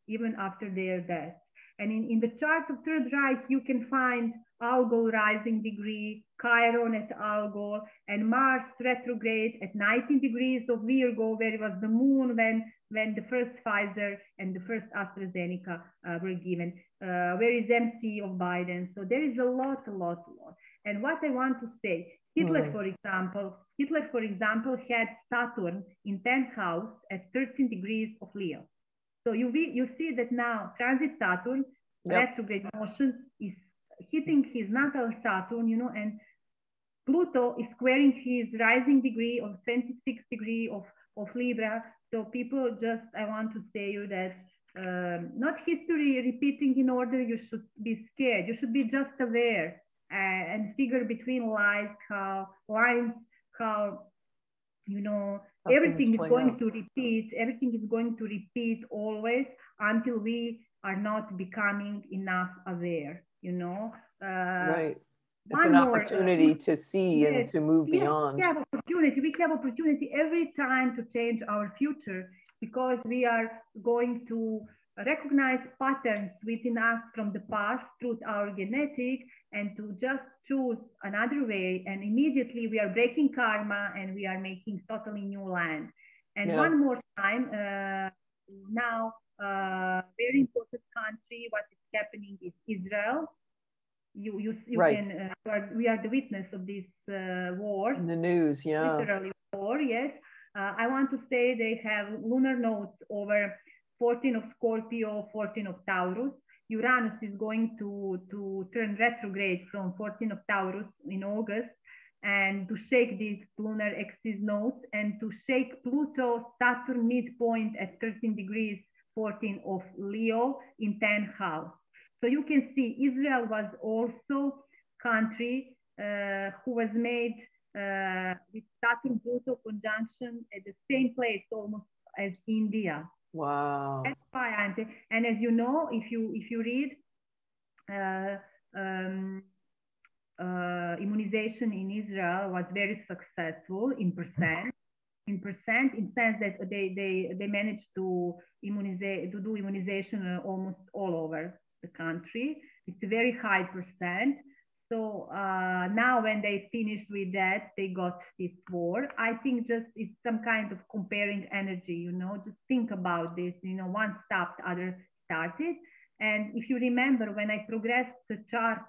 even after their death. And in, in the chart of Third Reich, you can find Algol rising degree, Chiron at Algol, and Mars retrograde at 19 degrees of Virgo, where it was the moon when, when the first Pfizer and the first AstraZeneca uh, were given. Uh, where is MC of Biden? So there is a lot, a lot, a lot. And what I want to say, Hitler, mm. for example, Hitler, for example, had Saturn in 10th house at 13 degrees of Leo. So you, you see that now transit Saturn, yep. retrograde motion is hitting his natal Saturn, you know, and Pluto is squaring his rising degree of 26 degree of, of Libra. So people just, I want to say you that um, not history repeating in order, you should be scared. You should be just aware uh, and figure between lines how lines, how, you know, how everything is going out. to repeat. Everything is going to repeat always until we are not becoming enough aware you know uh, right it's an more, opportunity to see yes, and to move yes, beyond. We have opportunity. We have opportunity every time to change our future because we are going to recognize patterns within us from the past through our genetic and to just choose another way. And immediately we are breaking karma and we are making totally new land. And yeah. one more time uh, now uh, very important country what is happening is Israel. You, you, you right. can, uh, we are the witness of this uh, war. In the news, yeah. Literally war, yes. Uh, I want to say they have lunar nodes over 14 of Scorpio, 14 of Taurus. Uranus is going to, to turn retrograde from 14 of Taurus in August and to shake these lunar axis nodes and to shake Pluto Saturn midpoint at 13 degrees 14 of Leo in 10 house. So you can see Israel was also country uh, who was made uh, with Saturn Pluto conjunction at the same place almost as India. Wow. That's why I'm saying. And as you know, if you if you read uh, um, uh, immunization in Israel was very successful in percent. In percent, in sense that they they they managed to immunize to do immunization almost all over the country. It's a very high percent. So uh, now when they finished with that, they got this war. I think just it's some kind of comparing energy, you know, just think about this, you know, one stopped, other started. And if you remember when I progressed the chart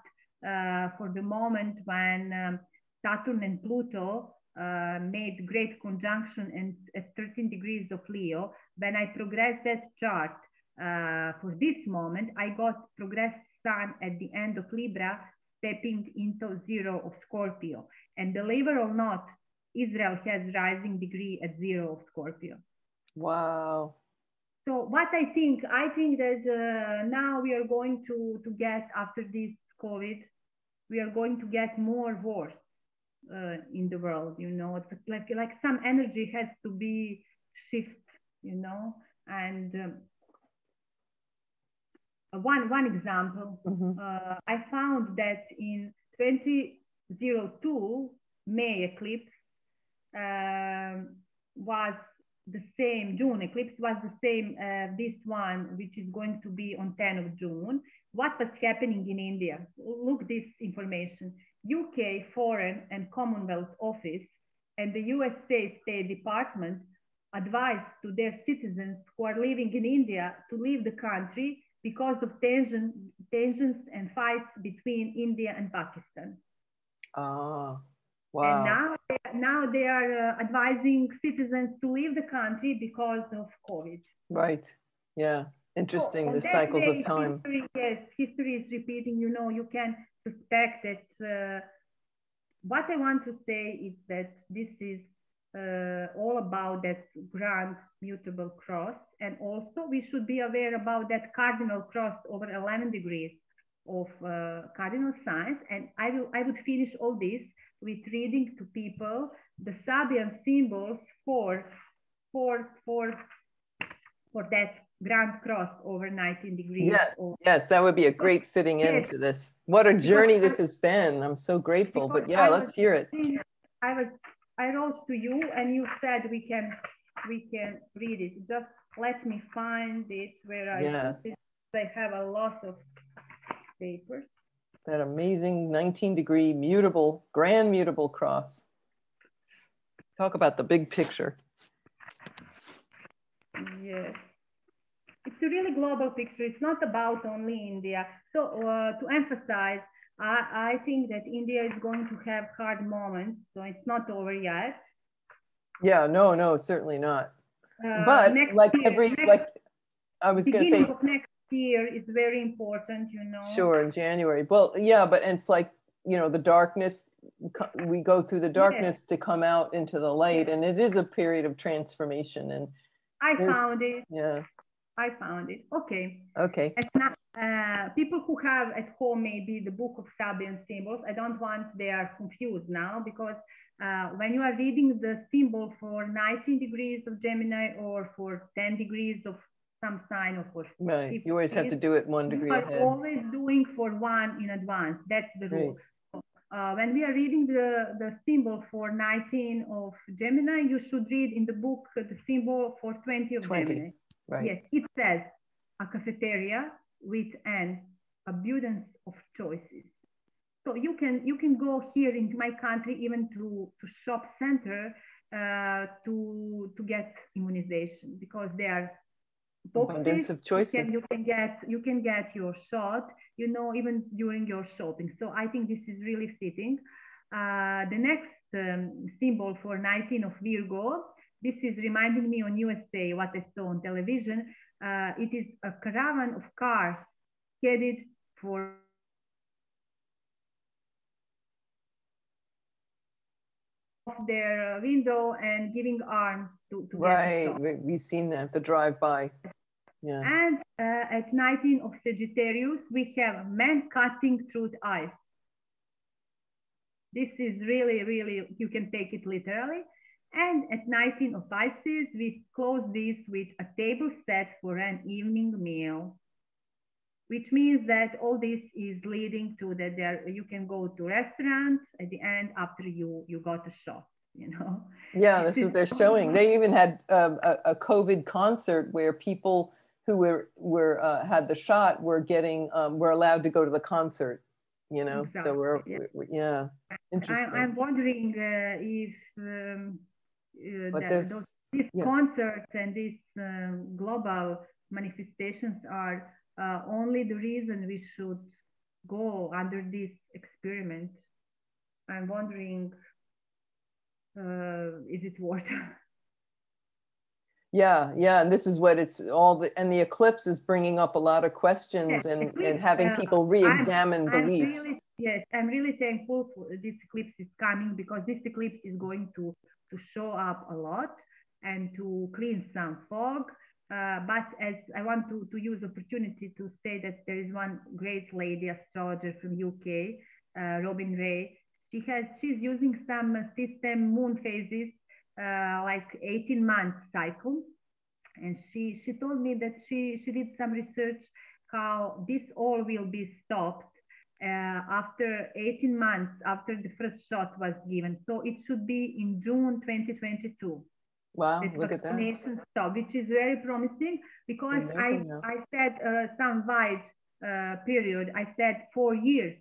uh, for the moment when um, Saturn and Pluto uh, made great conjunction and at 13 degrees of Leo, when I progressed that chart uh, for this moment, I got progressed Sun at the end of Libra stepping into zero of Scorpio. And believe it or not, Israel has rising degree at zero of Scorpio. Wow. So what I think, I think that uh, now we are going to, to get after this COVID, we are going to get more wars uh, in the world, you know, like, like some energy has to be shift, you know, and um, one, one example, mm-hmm. uh, I found that in 2002 May eclipse uh, was the same, June eclipse was the same, uh, this one, which is going to be on 10 of June. What was happening in India? Look this information. UK Foreign and Commonwealth Office and the USA State Department advised to their citizens who are living in India to leave the country because of tension, tensions and fights between India and Pakistan. Ah, wow. And now, now they are uh, advising citizens to leave the country because of COVID. Right. Yeah. Interesting. So, the cycles of time. History, yes, history is repeating. You know, you can suspect that. Uh, what I want to say is that this is uh, all about that grand mutable cross. And also we should be aware about that cardinal cross over 11 degrees of uh, cardinal signs. And I, will, I would finish all this with reading to people the Sabian symbols for, for, for, for that grand cross over 19 degrees. Yes, yes, that would be a great fitting yes. into this. What a journey this has been. I'm so grateful. But yeah, let's hear it. I was I wrote to you and you said we can we can read it. Just let me find it where I yeah. I have a lot of papers. That amazing 19 degree mutable, grand mutable cross. Talk about the big picture. Yes. It's a really global picture. It's not about only India. So uh, to emphasize, I, I think that India is going to have hard moments, so it's not over yet. Yeah, no, no, certainly not. Uh, but like year, every next, like I was going to say, next year is very important, you know. Sure, in January. Well, yeah, but it's like you know the darkness. We go through the darkness to come out into the light, and it is a period of transformation. And I found it. Yeah. I found it. Okay. Okay. Not, uh, people who have at home maybe the book of Sabian symbols, I don't want they are confused now because uh, when you are reading the symbol for 19 degrees of Gemini or for 10 degrees of some sign or for right. you always have to do it one degree are always doing for one in advance. That's the rule. Right. Uh, when we are reading the, the symbol for 19 of Gemini, you should read in the book the symbol for 20 of 20. Gemini. Right. Yes, it says a cafeteria with an abundance of choices. So you can you can go here in my country even to, to shop center uh, to to get immunization because there are boxes. Abundance of choices. You can, you can get you can get your shot. You know even during your shopping. So I think this is really fitting. Uh, the next um, symbol for 19 of Virgo this is reminding me on USA what I saw on television. Uh, it is a caravan of cars headed for their window and giving arms to, to right we've seen that the drive-by. Yeah. And uh, at 19 of sagittarius we have men cutting through the ice. This is really really you can take it literally and at 19 of Pisces, we close this with a table set for an evening meal. which means that all this is leading to that there you can go to restaurants at the end after you you got a shot you know yeah that's what they're showing they even had um, a, a covid concert where people who were were uh, had the shot were getting um, were allowed to go to the concert you know exactly. so we're yeah, we're, yeah. interesting I, am wondering uh, if um, that, those, these yeah. concerts and these um, global manifestations are uh, only the reason we should go under this experiment i'm wondering uh, is it worth Yeah, yeah, and this is what it's all the and the eclipse is bringing up a lot of questions and and having uh, people re-examine I'm, beliefs. I'm really, yes, I'm really thankful for this eclipse is coming because this eclipse is going to to show up a lot and to clean some fog. Uh, but as I want to, to use opportunity to say that there is one great lady astrologer from UK, uh, Robin Ray. She has she's using some system moon phases uh, like 18 month cycle. And she, she told me that she, she did some research how this all will be stopped uh, after 18 months after the first shot was given. So it should be in June 2022. Wow, look at that. Stop, which is very promising because I, I said uh, some wide uh, period, I said four years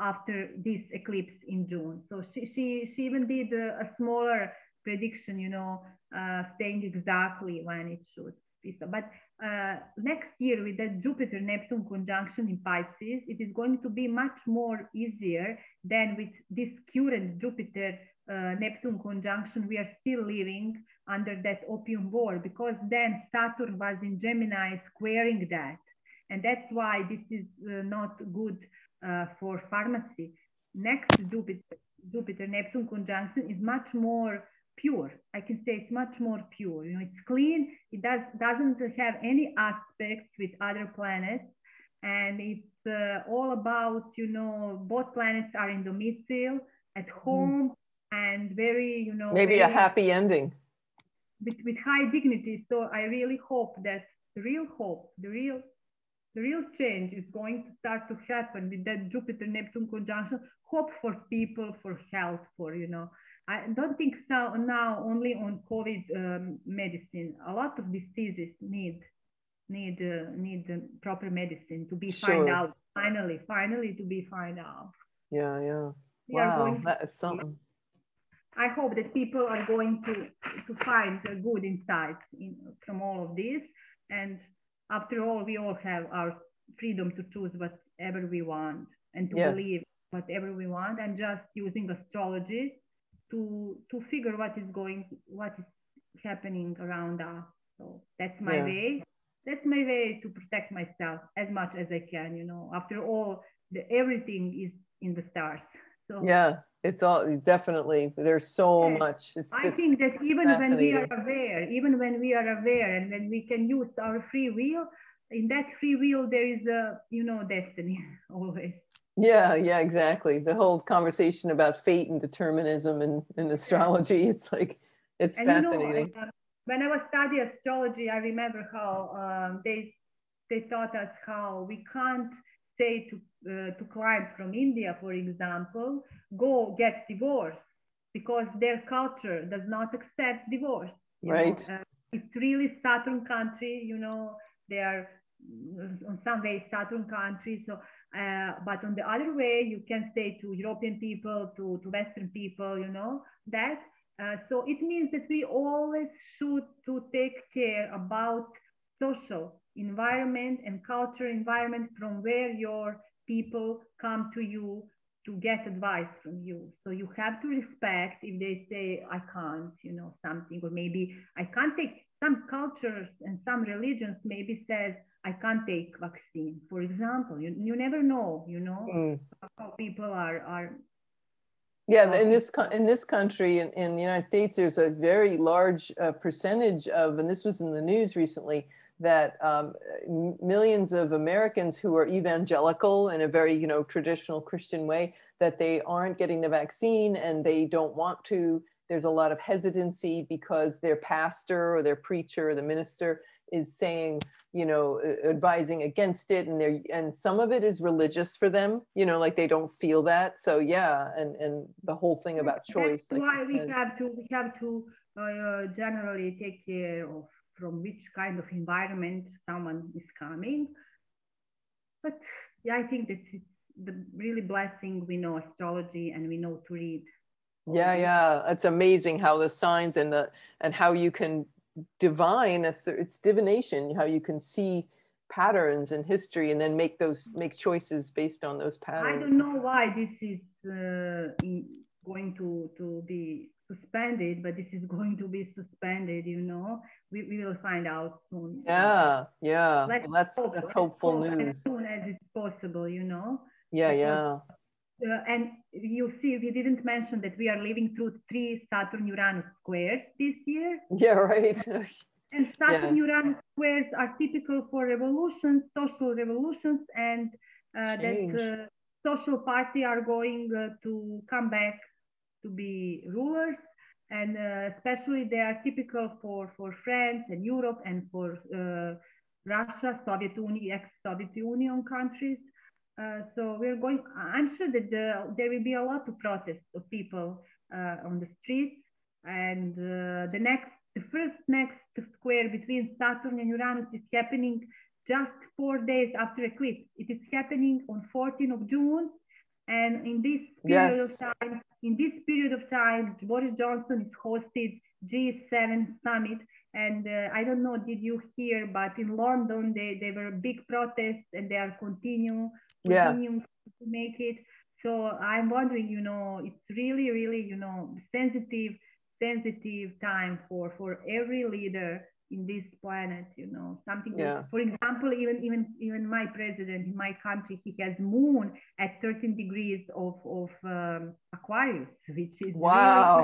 after this eclipse in June. So she, she, she even did a, a smaller prediction, you know, uh, saying exactly when it should be so. But uh, next year with the Jupiter Neptune conjunction in Pisces, it is going to be much more easier than with this current Jupiter uh, Neptune conjunction. We are still living under that opium war because then Saturn was in Gemini squaring that. And that's why this is uh, not good uh, for pharmacy. Next Jupiter, Jupiter Neptune conjunction is much more pure. I can say it's much more pure. You know, it's clean. It does doesn't have any aspects with other planets, and it's uh, all about you know both planets are in domicile at mm. home mm. and very you know maybe very, a happy ending with, with high dignity. So I really hope that the real hope, the real the real change is going to start to happen with that Jupiter Neptune conjunction. Hope for people, for health, for you know I don't think so now only on COVID um, medicine. A lot of diseases need need uh, need proper medicine to be sure. find out. Finally, finally to be find out. Yeah, yeah. We wow, that is something. I hope that people are going to to find the good insights in, from all of this. And after all, we all have our freedom to choose whatever we want and to yes. believe whatever we want. And just using astrology to to figure what is going what is happening around us. So that's my yeah. way. That's my way to protect myself as much as i can you know. After all the, everything is in the stars. So yeah it's all definitely there's so yes. much. It's i think that even when we are aware even when we are aware and when we can use our free will in that free will there is a you know destiny always yeah, yeah, exactly. The whole conversation about fate and determinism and, and astrology, it's like, it's and fascinating. You know, when I was studying astrology, I remember how um, they, they taught us how we can't say to, uh, to clients from India, for example, go get divorced because their culture does not accept divorce. Right. Uh, it's really Saturn country, you know, they are mm, on some way Saturn country. So uh, but on the other way, you can say to European people, to, to Western people, you know, that. Uh, so it means that we always should to take care about social environment and culture environment from where your people come to you to get advice from you. So you have to respect if they say, I can't, you know, something, or maybe I can't take some cultures and some religions maybe says, I can't take vaccine, for example. You, you never know, you know, mm. how people are are. Yeah, in this in this country, in, in the United States, there's a very large uh, percentage of, and this was in the news recently, that um, millions of Americans who are evangelical in a very you know traditional Christian way, that they aren't getting the vaccine and they don't want to. There's a lot of hesitancy because their pastor or their preacher or the minister is saying you know advising against it and they and some of it is religious for them you know like they don't feel that. So yeah and and the whole thing about choice That's like why we have to we have to uh, generally take care of from which kind of environment someone is coming. But yeah i think that it's the really blessing we know astrology and we know to read yeah yeah. It's amazing how the signs and the and how you can divine it's divination how you can see patterns in history and then make those make choices based on those patterns. i don't know why this is uh, going to to be suspended but this is going to be suspended you know? We, we will find out soon. Yeah yeah. Well, that's hope, that's hopeful news as soon as it's possible you know? Yeah yeah uh, and you see, we didn't mention that we are living through three Saturn Uranus squares this year. Yeah, right. and Saturn yeah. Uranus squares are typical for revolutions, social revolutions, and uh, that uh, social party are going uh, to come back to be rulers. And uh, especially they are typical for, for France and Europe and for uh, Russia, Soviet Union, ex-Soviet Union countries. Uh, so we're going, I'm sure that the, there will be a lot of protests of people uh, on the streets. And uh, the next, the first next square between Saturn and Uranus is happening just four days after eclipse. It is happening on 14th of June. And in this period yes. of time, in this period of time, Boris Johnson is hosted G7 summit. And uh, I don't know, did you hear, but in London, they, there were big protests and they are continue yeah. to make it. So I'm wondering, you know, it's really, really, you know, sensitive, sensitive time for for every leader in this planet. You know, something. Yeah. That, for example, even even even my president in my country, he has moon at 13 degrees of of um, Aquarius, which is wow.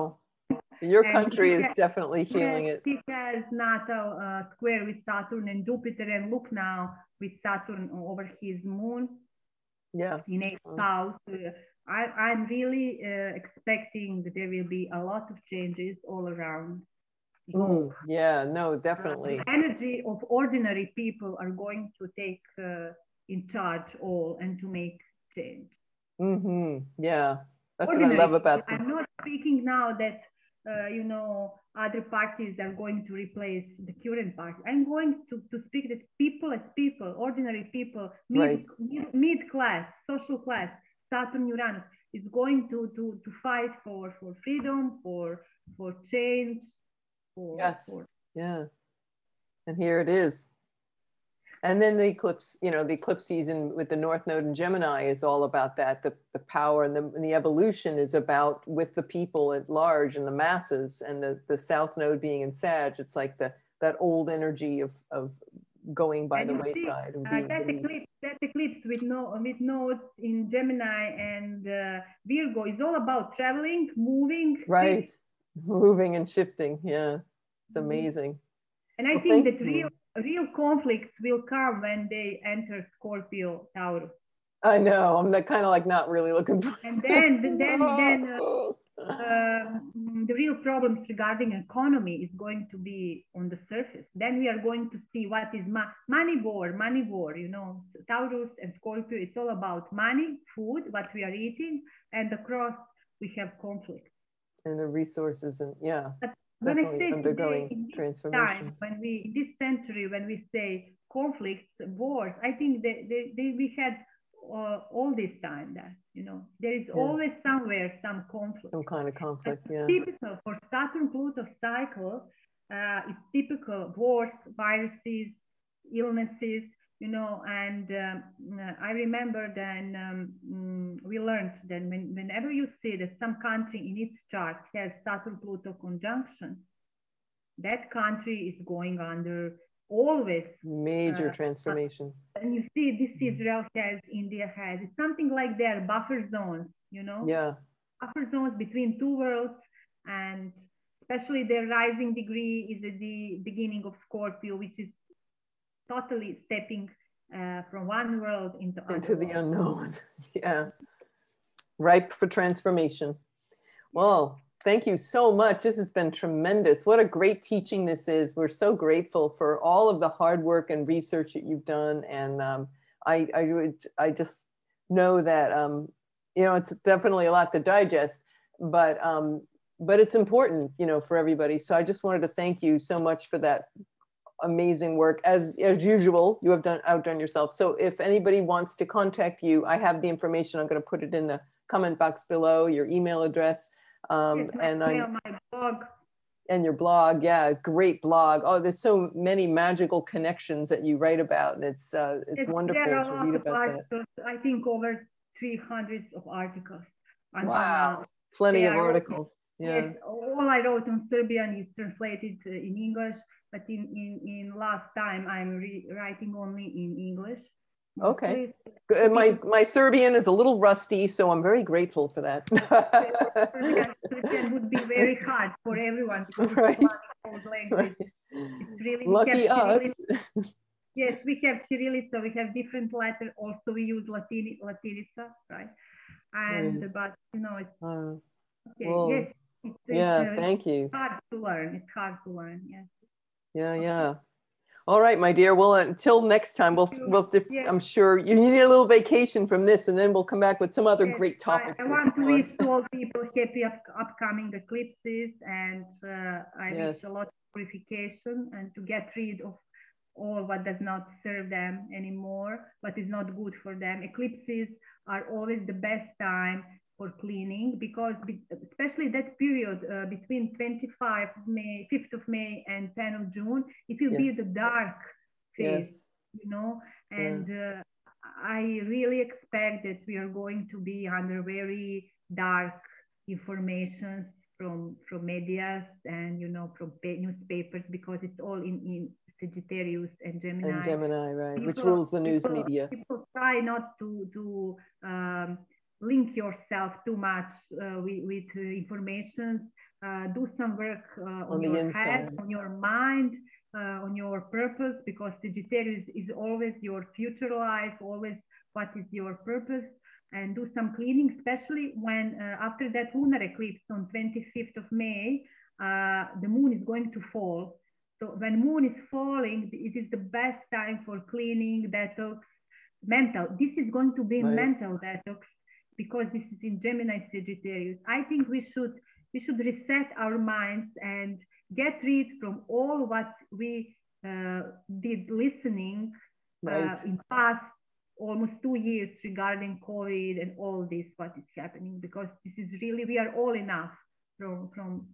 Really Your country is has, definitely feeling it. He has natal uh, square with Saturn and Jupiter, and look now with Saturn over his moon yeah in a house uh, I, i'm really uh, expecting that there will be a lot of changes all around mm, yeah no definitely the energy of ordinary people are going to take uh, in charge all and to make change mm-hmm. yeah that's ordinary. what i love about i'm not speaking now that uh, you know other parties are going to replace the current party. I'm going to, to speak that people as people, ordinary people, mid, right. mid, mid class, social class, Saturn Uranus is going to, to, to fight for, for freedom, for, for change. For, yes. For... Yeah. And here it is and then the eclipse you know the eclipse season with the north node in gemini is all about that. The, the power and the, and the evolution is about with the people at large and the masses and the, the south node being in sag it's like the that old energy of of going by and the wayside see, uh, that eclipse that eclipse with no with nodes in gemini and uh, virgo is all about traveling moving right. moving and shifting. Yeah. It's mm-hmm. amazing. And i well, think that real real conflicts will come when they enter Scorpio Taurus. I know. I'm kind of like not really looking for. And then, then, then uh, uh, the real problems regarding economy is going to be on the surface. Then we are going to see what is ma- money war, money war. You know, Taurus and Scorpio. It's all about money, food, what we are eating, and across we have conflict. And the resources, and yeah. But definitely undergoing today, transformation. Time, when we in this century, when we say conflicts, wars, I think that they, they, we had uh, all this time that you know there is yeah. always somewhere some conflict. Some kind of conflict, yeah. Typical for Saturn Pluto cycle, uh, it's typical wars, viruses, illnesses, you know, and um, I remember then um, mm, we learned that when, whenever you see that some country in its chart has Saturn Pluto conjunction, that country is going under always major uh, transformation. And you see, this mm-hmm. Israel has, India has, it's something like their buffer zones, you know? Yeah. Buffer zones between two worlds, and especially their rising degree is at the beginning of Scorpio, which is totally stepping uh, from one world into into the unknown. yeah, ripe for transformation. Well, Thank you so much. This has been tremendous. What a great teaching this is. We're so grateful for all of the hard work and research that you've done. And um, I, I, would, I just know that, um, you know, it's definitely a lot to digest, but, um, but it's important, you know, for everybody. So I just wanted to thank you so much for that amazing work. As, as usual, you have done outdone yourself. So if anybody wants to contact you, I have the information. I'm going to put it in the comment box below, your email address. Um, and I, my blog. And your blog, yeah, great blog. Oh, there's so many magical connections that you write about, and it's uh, it's, it's wonderful to read about articles. that. I think over 300 of articles. Wow, plenty of articles. Yeah. Yes, all I wrote on Serbian is translated uh, in English, but in in, in last time I'm writing only in English. Okay. My my Serbian is a little rusty, so I'm very grateful for that. Serbian would be very hard for everyone right. right. It's really lucky us. yes, we have Cyrillica. We have different letters. Also, we use Latin Latinica, right? And right. but you know, it's uh, okay. Well, yes. It's, yeah. It's, uh, thank you. hard to learn. It's hard to learn. Yes. Yeah. Yeah. All right, my dear. Well, until next time, we'll, we'll yes. I'm sure you need a little vacation from this, and then we'll come back with some other yes. great topics. I, I want to wish all people happy up, upcoming eclipses, and uh, I yes. wish a lot of purification and to get rid of all what does not serve them anymore, what is not good for them. Eclipses are always the best time for cleaning because especially that period uh, between 25 May, 5th of May and 10 of June, it will yes. be the dark phase, yes. you know, and yeah. uh, I really expect that we are going to be under very dark information from from media and you know from newspapers because it's all in in Sagittarius and Gemini. And Gemini, right, people, which rules the news people, media. People try not to to um, link yourself too much uh, with, with uh, information. Uh, do some work on, on your inside. head, on your mind, on your purpose, because Sagittarius is always your future life, always what is your purpose and do some cleaning, especially when uh, after that lunar eclipse on 25th of May, uh, the moon is going to fall. So when moon is falling, it is the best time for cleaning, detox, mental. This is going to be right. mental detox because this is in Gemini Sagittarius. I think we should we should reset our minds and get rid from all what we uh, did listening uh, right. in past almost two years regarding COVID and all this what is happening because this is really we are all enough from from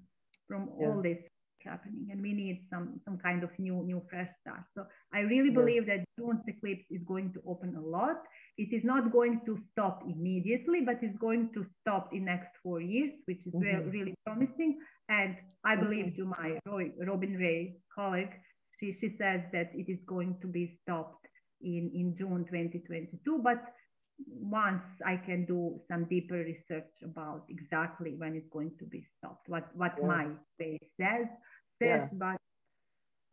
from yeah. all this happening and we need some some kind of new new fresh start so i really believe yes. that june's eclipse is going to open a lot it is not going to stop immediately, but it's going to stop in next four years, which is mm-hmm. really, really promising. And I believe to my Robin Ray colleague, she, she says that it is going to be stopped in, in June 2022. But once I can do some deeper research about exactly when it's going to be stopped, what, what yeah. my base says, says, yeah. but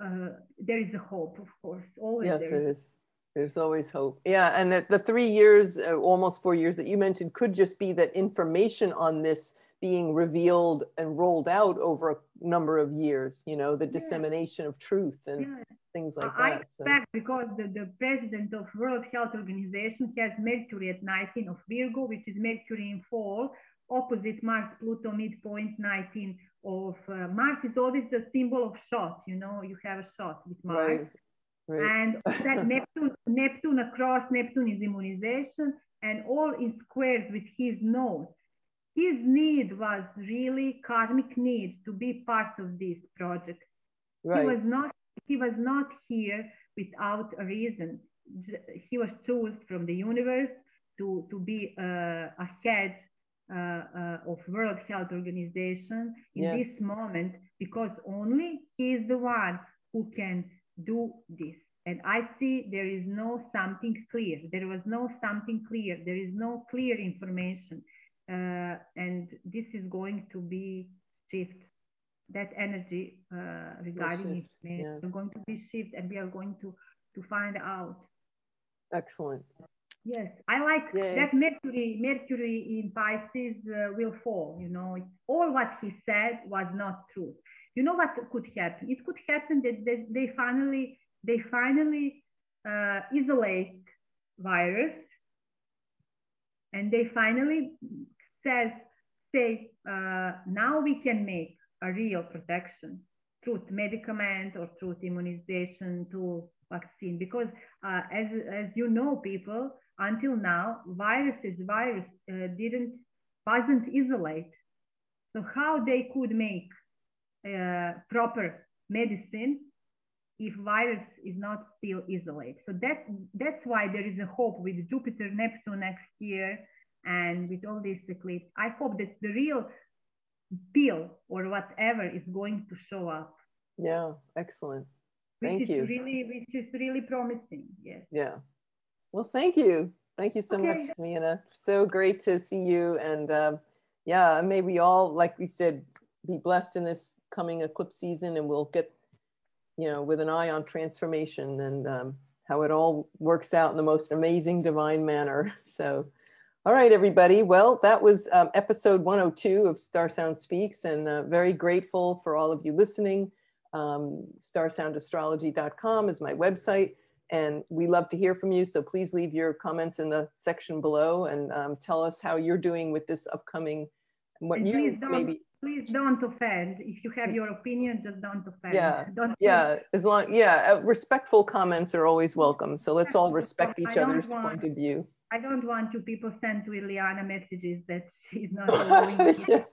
uh, there is a hope, of course. Always yes, it is. There's always hope. Yeah, and the, the three years, uh, almost four years that you mentioned, could just be that information on this being revealed and rolled out over a number of years. You know, the dissemination of truth and yes. things like I that. expect so. because the, the president of World Health Organization has Mercury at 19 of Virgo, which is Mercury in fall, opposite Mars, Pluto, midpoint 19 of uh, Mars is always the symbol of shot. You know, you have a shot with Mars. Right. Right. And that Neptune, Neptune across Neptune is immunization and all in squares with his nodes. His need was really karmic need to be part of this project. Right. He was not he was not here without a reason. He was chosen from the universe to, to be uh, a head uh, of World Health Organization in yes. this moment because only he is the one who can do this. And I see there is no something clear. There was no something clear. There is no clear information. Uh, and this is going to be shift. That energy uh, regarding information yeah. are going to be shift and we are going to, to find out. Excellent. Yes, I like Yay. that Mercury. Mercury in Pisces uh, will fall. You know, all what he said was not true. You know what could happen? It could happen that, that they finally they finally uh, isolate virus, and they finally says say uh, now we can make a real protection through medicament or through immunization to vaccine because uh, as, as you know people until now viruses virus uh, didn't wasn't isolate so how they could make uh, proper medicine if virus is not still isolate so that that's why there is a hope with jupiter neptune next year and with all these eclipse i hope that the real pill or whatever is going to show up yeah excellent Thank which you. is really which is really promising. Yes. Yeah. Well, thank you. Thank you so okay. much, Mina. So great to see you. And um, yeah, may we all, like we said, be blessed in this coming eclipse season and we'll get, you know, with an eye on transformation and um, how it all works out in the most amazing divine manner. So, all right, everybody. Well, that was um, episode 102 of Star Sound Speaks and uh, very grateful for all of you listening. Um, starsoundastrology.com is my website. And we love to hear from you. So please leave your comments in the section below and um, tell us how you're doing with this upcoming, what and you please maybe. Please don't offend. If you have your opinion, just don't offend. Yeah, don't yeah. As long, yeah, uh, respectful comments are always welcome. So let's all respect each other's want, point of view. I don't want you people send to Ileana messages that she's not yeah.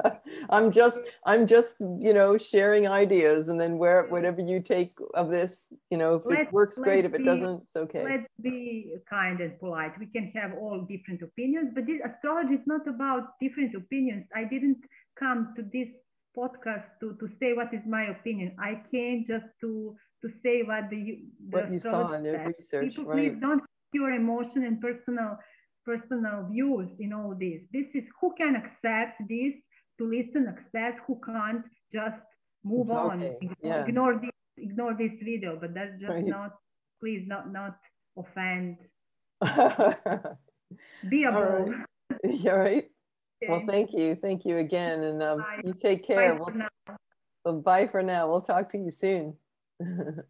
I'm just I'm just you know sharing ideas and then where whatever you take of this you know if let's, it works great if it doesn't it's okay. Let's be kind and polite. We can have all different opinions, but this astrology is not about different opinions. I didn't come to this podcast to, to say what is my opinion. I came just to to say what the, the what you saw in your research. People, right. please don't your emotion and personal personal views in all this. This is who can accept this to listen, accept, who can't just move on, ignore, yeah. ignore, this, ignore this video. But that's just right. not, please, not not offend. Be a. Right. You're right. Okay. Well, thank you, thank you again, and um, you take care. Bye we'll, well, bye for now. We'll talk to you soon.